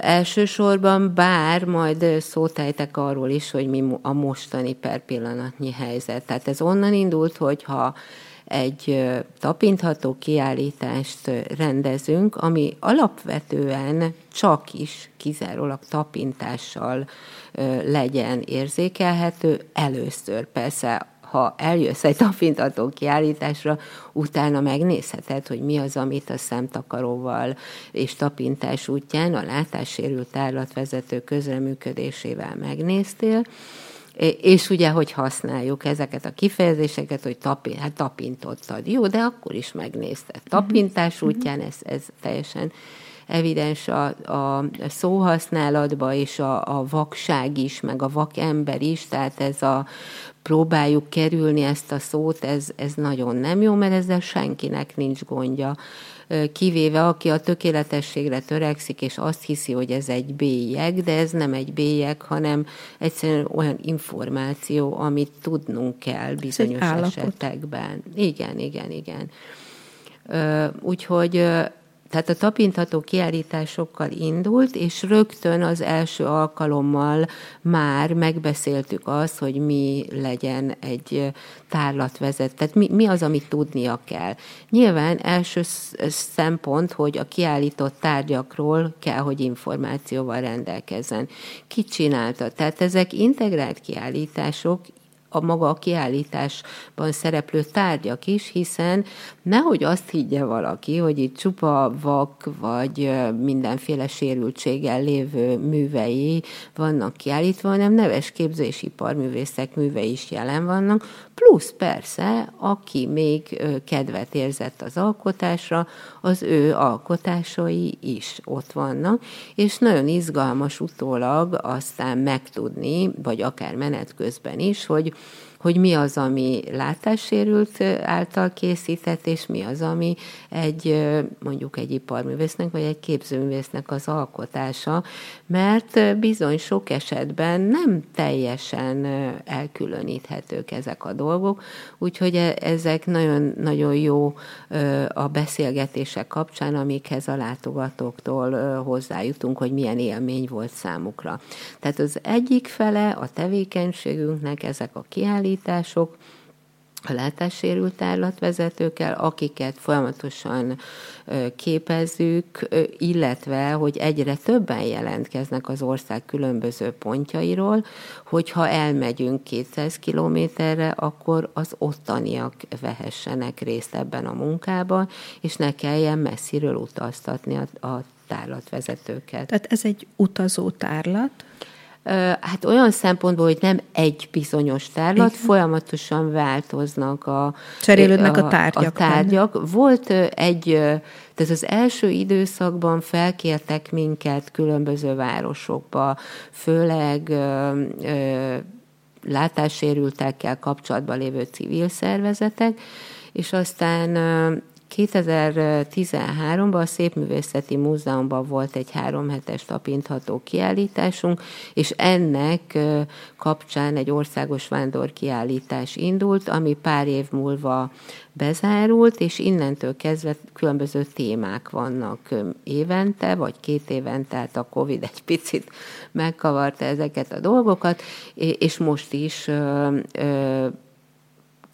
elsősorban, bár majd szótejtek arról is, hogy mi a mostani per pillanatnyi helyzet. Tehát ez onnan indult, hogy ha egy tapintható kiállítást rendezünk, ami alapvetően csak is kizárólag tapintással legyen érzékelhető, először persze ha eljössz egy tapintató kiállításra, utána megnézheted, hogy mi az, amit a szemtakaróval és tapintás útján a látássérült állatvezető közreműködésével megnéztél, és ugye, hogy használjuk ezeket a kifejezéseket, hogy tapi, hát tapintottad. Jó, de akkor is megnézted. Mhm. Tapintás útján ez, ez teljesen evidens a, a szóhasználatban, és a, a vakság is, meg a vakember is, tehát ez a próbáljuk kerülni ezt a szót, ez, ez nagyon nem jó, mert ezzel senkinek nincs gondja kivéve aki a tökéletességre törekszik, és azt hiszi, hogy ez egy bélyeg, de ez nem egy bélyeg, hanem egyszerűen olyan információ, amit tudnunk kell bizonyos esetekben. Igen, igen, igen. Úgyhogy tehát a tapintható kiállításokkal indult, és rögtön az első alkalommal már megbeszéltük azt, hogy mi legyen egy tárlatvezet, tehát mi, mi az, amit tudnia kell. Nyilván első szempont, hogy a kiállított tárgyakról kell, hogy információval rendelkezzen. Ki csinálta? Tehát ezek integrált kiállítások, a maga a kiállításban szereplő tárgyak is, hiszen nehogy azt higgye valaki, hogy itt csupa vak vagy mindenféle sérültséggel lévő művei vannak kiállítva, hanem neves képzésiparművészek művei is jelen vannak, plusz persze, aki még kedvet érzett az alkotásra, az ő alkotásai is ott vannak, és nagyon izgalmas utólag aztán megtudni, vagy akár menet közben is, hogy hogy mi az, ami látássérült által készített, és mi az, ami egy mondjuk egy iparművésznek, vagy egy képzőművésznek az alkotása, mert bizony sok esetben nem teljesen elkülöníthetők ezek a dolgok, úgyhogy e, ezek nagyon, nagyon jó a beszélgetések kapcsán, amikhez a látogatóktól hozzájutunk, hogy milyen élmény volt számukra. Tehát az egyik fele a tevékenységünknek ezek a kiállítások, kiállítások, a látássérült állatvezetőkkel, akiket folyamatosan képezzük, illetve, hogy egyre többen jelentkeznek az ország különböző pontjairól, hogyha elmegyünk 200 kilométerre, akkor az ottaniak vehessenek részt ebben a munkában, és ne kelljen messziről utaztatni a, a tárlatvezetőket. Tehát ez egy utazó tárlat? Hát olyan szempontból, hogy nem egy bizonyos tárlat, Igen. folyamatosan változnak a, Cserélődnek a, a tárgyak. A tárgyak. Volt egy, tehát az első időszakban felkértek minket különböző városokba, főleg ö, ö, látássérültekkel kapcsolatban lévő civil szervezetek, és aztán 2013-ban a Szépművészeti Múzeumban volt egy három hetes tapintható kiállításunk, és ennek kapcsán egy országos vándorkiállítás indult, ami pár év múlva bezárult, és innentől kezdve különböző témák vannak évente, vagy két évente, tehát a Covid egy picit megkavarta ezeket a dolgokat, és most is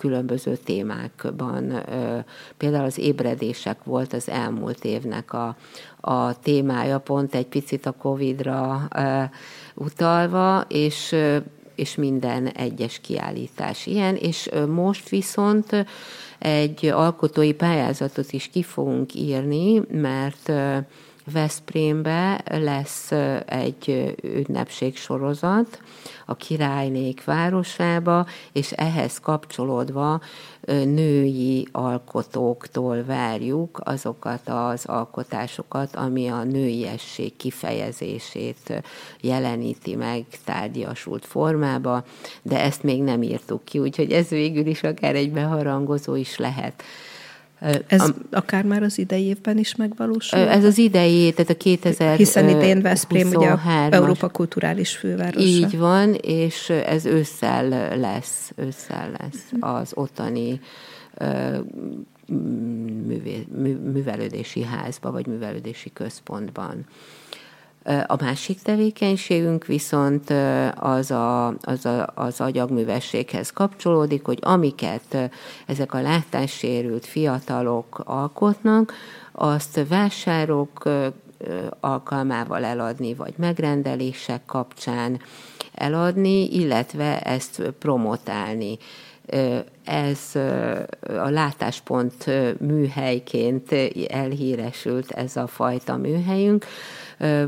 különböző témákban. Például az ébredések volt az elmúlt évnek a, a témája, pont egy picit a Covid-ra utalva, és és minden egyes kiállítás ilyen, és most viszont egy alkotói pályázatot is ki fogunk írni, mert Veszprémbe lesz egy ünnepség sorozat a királynék városába, és ehhez kapcsolódva női alkotóktól várjuk azokat az alkotásokat, ami a nőiesség kifejezését jeleníti meg tárgyasult formába, de ezt még nem írtuk ki, úgyhogy ez végül is akár egy beharangozó is lehet. Ez a, akár már az idei évben is megvalósul? Ez az idei, tehát a 2000 Hiszen idén Veszprém ugye a Európa kulturális fővárosa. Így van, és ez ősszel lesz, ősszel lesz az ottani művelődési házba, vagy művelődési központban. A másik tevékenységünk viszont az, a, az, a, az agyagművességhez kapcsolódik, hogy amiket ezek a látássérült fiatalok alkotnak, azt vásárok alkalmával eladni, vagy megrendelések kapcsán eladni, illetve ezt promotálni. Ez a látáspont műhelyként elhíresült ez a fajta műhelyünk.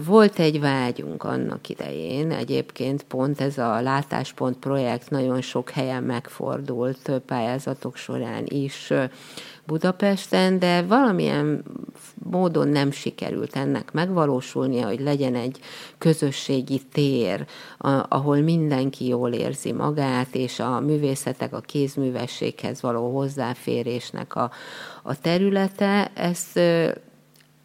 Volt egy vágyunk annak idején, egyébként pont ez a látáspont projekt nagyon sok helyen megfordult pályázatok során is Budapesten, de valamilyen módon nem sikerült ennek megvalósulnia, hogy legyen egy közösségi tér, ahol mindenki jól érzi magát, és a művészetek, a kézművességhez való hozzáférésnek a, a területe. Ezt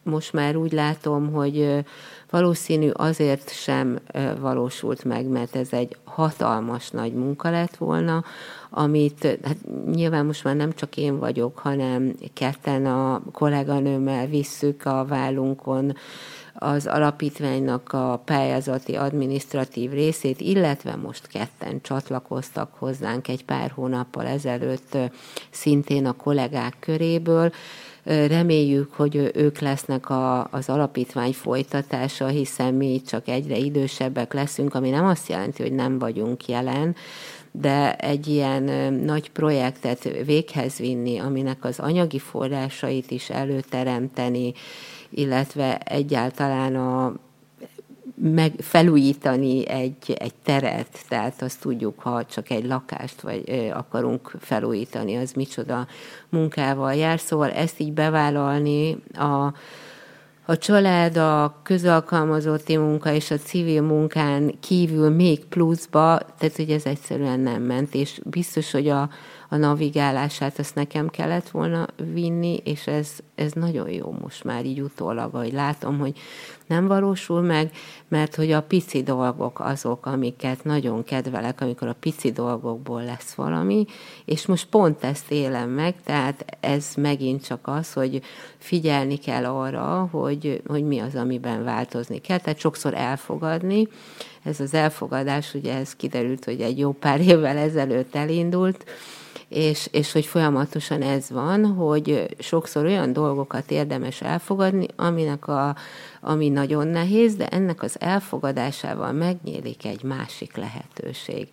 most már úgy látom, hogy valószínű azért sem valósult meg, mert ez egy hatalmas nagy munka lett volna, amit hát nyilván most már nem csak én vagyok, hanem ketten a kolléganőmmel visszük a vállunkon az alapítványnak a pályázati adminisztratív részét, illetve most ketten csatlakoztak hozzánk egy pár hónappal ezelőtt szintén a kollégák köréből, Reméljük, hogy ők lesznek a, az alapítvány folytatása, hiszen mi csak egyre idősebbek leszünk, ami nem azt jelenti, hogy nem vagyunk jelen, de egy ilyen nagy projektet véghez vinni, aminek az anyagi forrásait is előteremteni, illetve egyáltalán a meg felújítani egy, egy teret, tehát azt tudjuk, ha csak egy lakást vagy akarunk felújítani, az micsoda munkával jár. Szóval ezt így bevállalni a, a család, a közalkalmazotti munka és a civil munkán kívül még pluszba, tehát hogy ez egyszerűen nem ment, és biztos, hogy a, a navigálását azt nekem kellett volna vinni, és ez, ez nagyon jó most már így utólag, hogy látom, hogy nem valósul meg, mert hogy a pici dolgok azok, amiket nagyon kedvelek, amikor a pici dolgokból lesz valami, és most pont ezt élem meg, tehát ez megint csak az, hogy figyelni kell arra, hogy, hogy mi az, amiben változni kell, tehát sokszor elfogadni, ez az elfogadás, ugye ez kiderült, hogy egy jó pár évvel ezelőtt elindult, és, és hogy folyamatosan ez van, hogy sokszor olyan dolgokat érdemes elfogadni, aminek a, ami nagyon nehéz, de ennek az elfogadásával megnyílik egy másik lehetőség.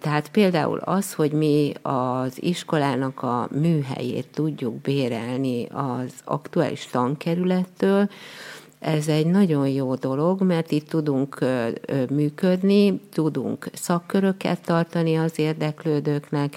Tehát például az, hogy mi az iskolának a műhelyét tudjuk bérelni az aktuális tankerülettől, ez egy nagyon jó dolog, mert itt tudunk működni, tudunk szakköröket tartani az érdeklődőknek,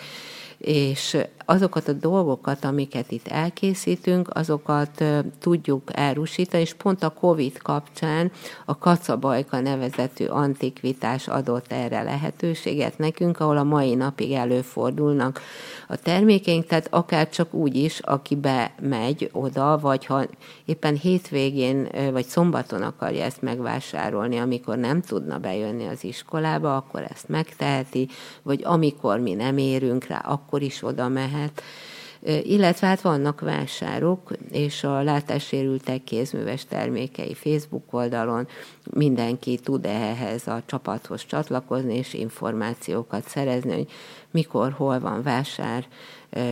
és azokat a dolgokat, amiket itt elkészítünk, azokat tudjuk elrusítani, és pont a COVID kapcsán a kacabajka nevezetű antikvitás adott erre lehetőséget nekünk, ahol a mai napig előfordulnak a termékeink, tehát akár csak úgy is, aki bemegy oda, vagy ha éppen hétvégén vagy szombaton akarja ezt megvásárolni, amikor nem tudna bejönni az iskolába, akkor ezt megteheti, vagy amikor mi nem érünk rá, akkor is oda mehet, lehet. Illetve hát vannak vásárok, és a látássérültek kézműves termékei Facebook oldalon mindenki tud ehhez a csapathoz csatlakozni, és információkat szerezni, hogy mikor, hol van vásár,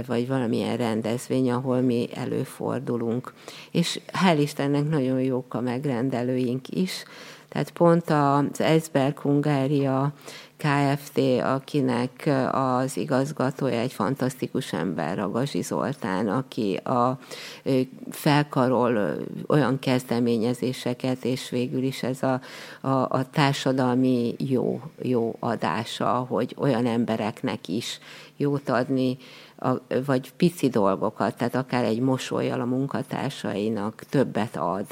vagy valamilyen rendezvény, ahol mi előfordulunk. És hál' Istennek nagyon jók a megrendelőink is, Tehát pont az Eisberg Hungária KFT, akinek az igazgatója egy fantasztikus ember, a Gazsi Zoltán, aki a, felkarol olyan kezdeményezéseket, és végül is ez a, a, a társadalmi jó, jó adása, hogy olyan embereknek is jót adni, a, vagy pici dolgokat, tehát akár egy mosolyjal a munkatársainak többet ad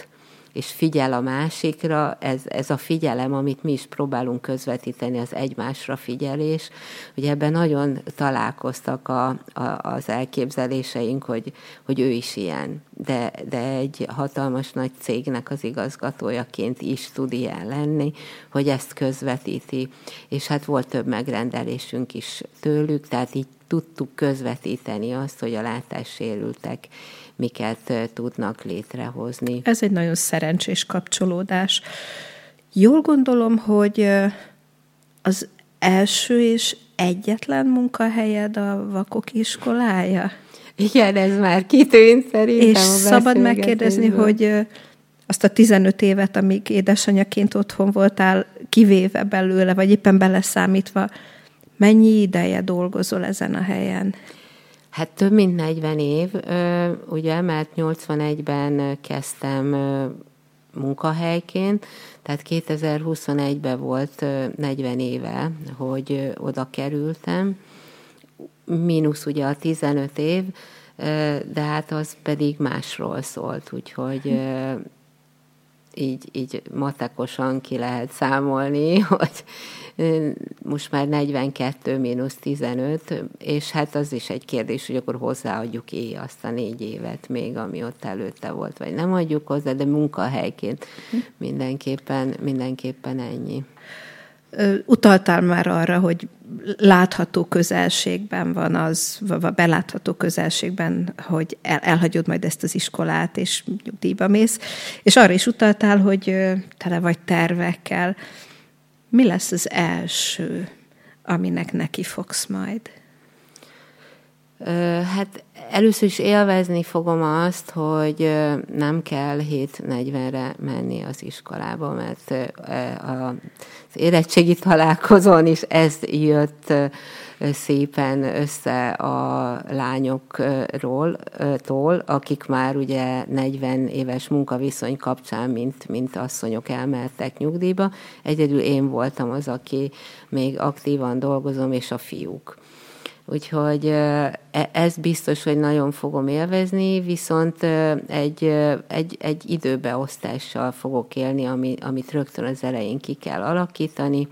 és figyel a másikra, ez, ez a figyelem, amit mi is próbálunk közvetíteni, az egymásra figyelés. Ugye ebben nagyon találkoztak a, a, az elképzeléseink, hogy, hogy ő is ilyen, de, de egy hatalmas nagy cégnek az igazgatójaként is tud ilyen lenni, hogy ezt közvetíti, és hát volt több megrendelésünk is tőlük, tehát így tudtuk közvetíteni azt, hogy a látássérültek miket tudnak létrehozni. Ez egy nagyon szerencsés kapcsolódás. Jól gondolom, hogy az első és egyetlen munkahelyed a vakok iskolája? Igen, ez már kitűnt szerintem És szabad megkérdezni, hogy azt a 15 évet, amíg édesanyaként otthon voltál, kivéve belőle, vagy éppen beleszámítva, mennyi ideje dolgozol ezen a helyen? Hát több mint 40 év, ugye, mert 81-ben kezdtem munkahelyként, tehát 2021-ben volt 40 éve, hogy oda kerültem, mínusz ugye a 15 év, de hát az pedig másról szólt, úgyhogy így, így matekosan ki lehet számolni, (laughs) hogy most már 42 mínusz 15, és hát az is egy kérdés, hogy akkor hozzáadjuk é azt a négy évet még, ami ott előtte volt, vagy nem adjuk hozzá, de munkahelyként mindenképpen, mindenképpen ennyi. Utaltál már arra, hogy látható közelségben van az, vagy belátható közelségben, hogy el, elhagyod majd ezt az iskolát, és nyugdíjba mész, és arra is utaltál, hogy tele vagy tervekkel. Mi lesz az első, aminek neki fogsz majd? Hát először is élvezni fogom azt, hogy nem kell 7.40-re menni az iskolába, mert az érettségi találkozón is ez jött szépen össze a lányokról, tól, akik már ugye 40 éves munkaviszony kapcsán, mint, mint asszonyok elmehettek nyugdíjba. Egyedül én voltam az, aki még aktívan dolgozom, és a fiúk. Úgyhogy e, ez biztos, hogy nagyon fogom élvezni, viszont egy, egy, egy időbeosztással fogok élni, ami, amit rögtön az elején ki kell alakítani,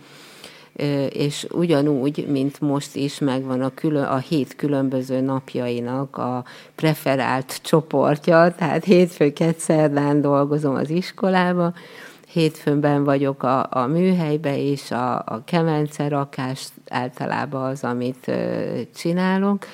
és ugyanúgy, mint most is megvan a, külön, a hét különböző napjainak a preferált csoportja, tehát hétfőket szerdán dolgozom az iskolába, hétfőnben vagyok a, a műhelybe, és a, a kemence rakás általában az, amit csinálok,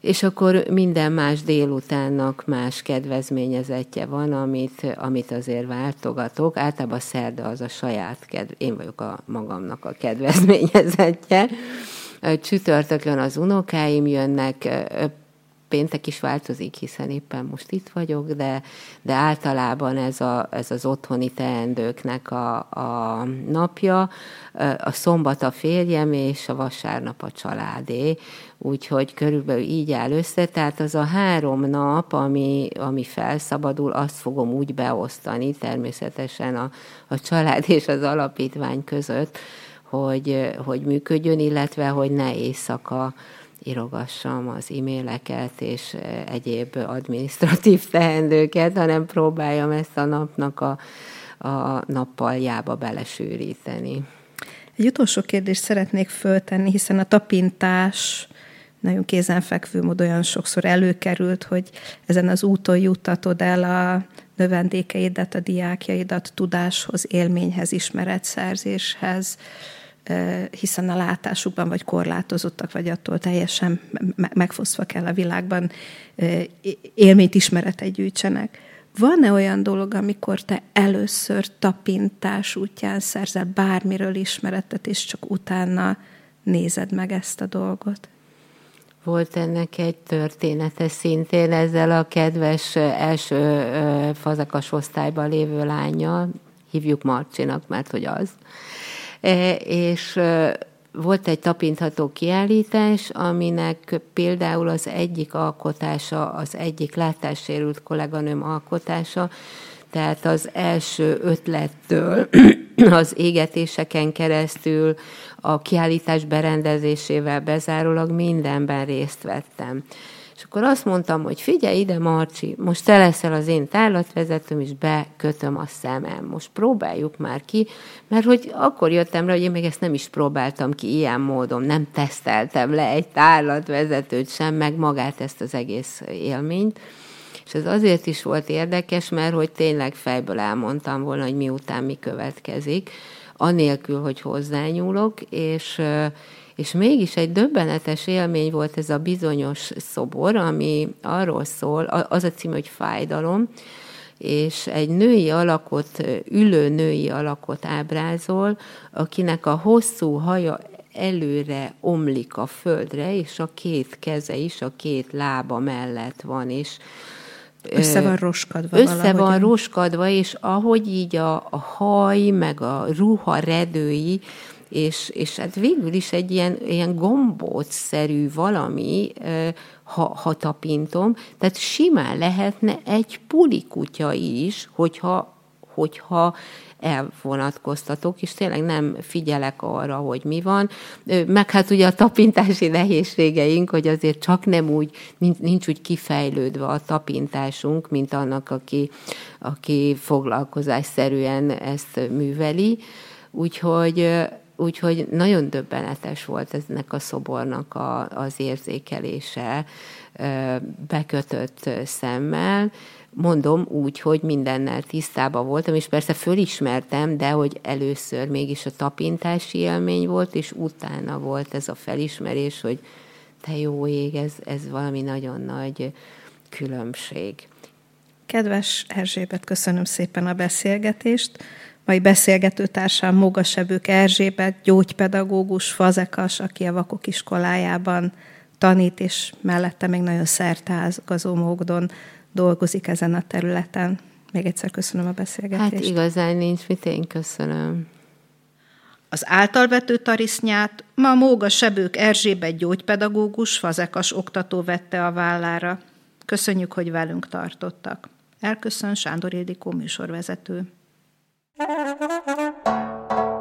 és akkor minden más délutánnak más kedvezményezetje van, amit, amit azért váltogatok. Általában szerda az a saját kedv, én vagyok a magamnak a kedvezményezetje. Csütörtökön az unokáim jönnek, péntek is változik, hiszen éppen most itt vagyok, de, de általában ez, a, ez az otthoni teendőknek a, a napja. A szombat a férjem, és a vasárnap a családé, úgyhogy körülbelül így áll össze. Tehát az a három nap, ami, ami felszabadul, azt fogom úgy beosztani, természetesen a, a család és az alapítvány között, hogy, hogy működjön, illetve hogy ne éjszaka írogassam az e-maileket és e, egyéb administratív (laughs) teendőket, hanem próbáljam ezt a napnak a, a nappaljába belesűríteni. Egy utolsó kérdést szeretnék föltenni, hiszen a tapintás nagyon kézenfekvő mód olyan sokszor előkerült, hogy ezen az úton juttatod el a növendékeidet, a diákjaidat tudáshoz, élményhez, ismeretszerzéshez, hiszen a látásukban vagy korlátozottak, vagy attól teljesen megfosztva kell a világban élményt, ismeretet gyűjtsenek. Van-e olyan dolog, amikor te először tapintás útján szerzel bármiről ismeretet, és csak utána nézed meg ezt a dolgot? Volt ennek egy története szintén ezzel a kedves első fazakas osztályban lévő lányjal, hívjuk Marcsinak, mert hogy az. E, és volt egy tapintható kiállítás, aminek például az egyik alkotása, az egyik látássérült kolléganőm alkotása, tehát az első ötlettől (clears throat) az égetéseken keresztül a kiállítás berendezésével bezárólag mindenben részt vettem. Akkor azt mondtam, hogy figyelj ide, Marcsi, most te leszel az én tárlatvezetőm, és bekötöm a szemem. Most próbáljuk már ki, mert hogy akkor jöttem rá, hogy én még ezt nem is próbáltam ki ilyen módon, nem teszteltem le egy tárlatvezetőt sem, meg magát ezt az egész élményt. És ez azért is volt érdekes, mert hogy tényleg fejből elmondtam volna, hogy miután mi következik, anélkül, hogy hozzányúlok, és és mégis egy döbbenetes élmény volt ez a bizonyos szobor, ami arról szól, az a cím, hogy fájdalom, és egy női alakot, ülő női alakot ábrázol, akinek a hosszú haja előre omlik a földre, és a két keze is a két lába mellett van, és össze van roskadva. Össze valahogyan. van roskadva, és ahogy így a, a haj, meg a ruha redői, és, és hát végül is egy ilyen, ilyen gombócszerű valami, ha, ha tapintom, tehát simán lehetne egy pulikutya is, hogyha, hogyha elvonatkoztatok, és tényleg nem figyelek arra, hogy mi van. Meg hát ugye a tapintási nehézségeink, hogy azért csak nem úgy, nincs úgy kifejlődve a tapintásunk, mint annak, aki, aki foglalkozásszerűen ezt műveli. Úgyhogy Úgyhogy nagyon döbbenetes volt eznek a szobornak a, az érzékelése bekötött szemmel. Mondom úgy, hogy mindennel tisztában voltam, és persze fölismertem, de hogy először mégis a tapintási élmény volt, és utána volt ez a felismerés, hogy te jó ég, ez, ez valami nagyon nagy különbség. Kedves Erzsébet, köszönöm szépen a beszélgetést. Mai beszélgetőtársam Mógasebők Erzsébet, gyógypedagógus, fazekas, aki a vakok iskolájában tanít, és mellette még nagyon szertázgazó módon dolgozik ezen a területen. Még egyszer köszönöm a beszélgetést. Hát igazán nincs mit, én köszönöm. Az általvető tarisznyát ma Móga Sebők Erzsébet gyógypedagógus, fazekas oktató vette a vállára. Köszönjük, hogy velünk tartottak. Elköszön Sándor Ildikó műsorvezető. Thank you.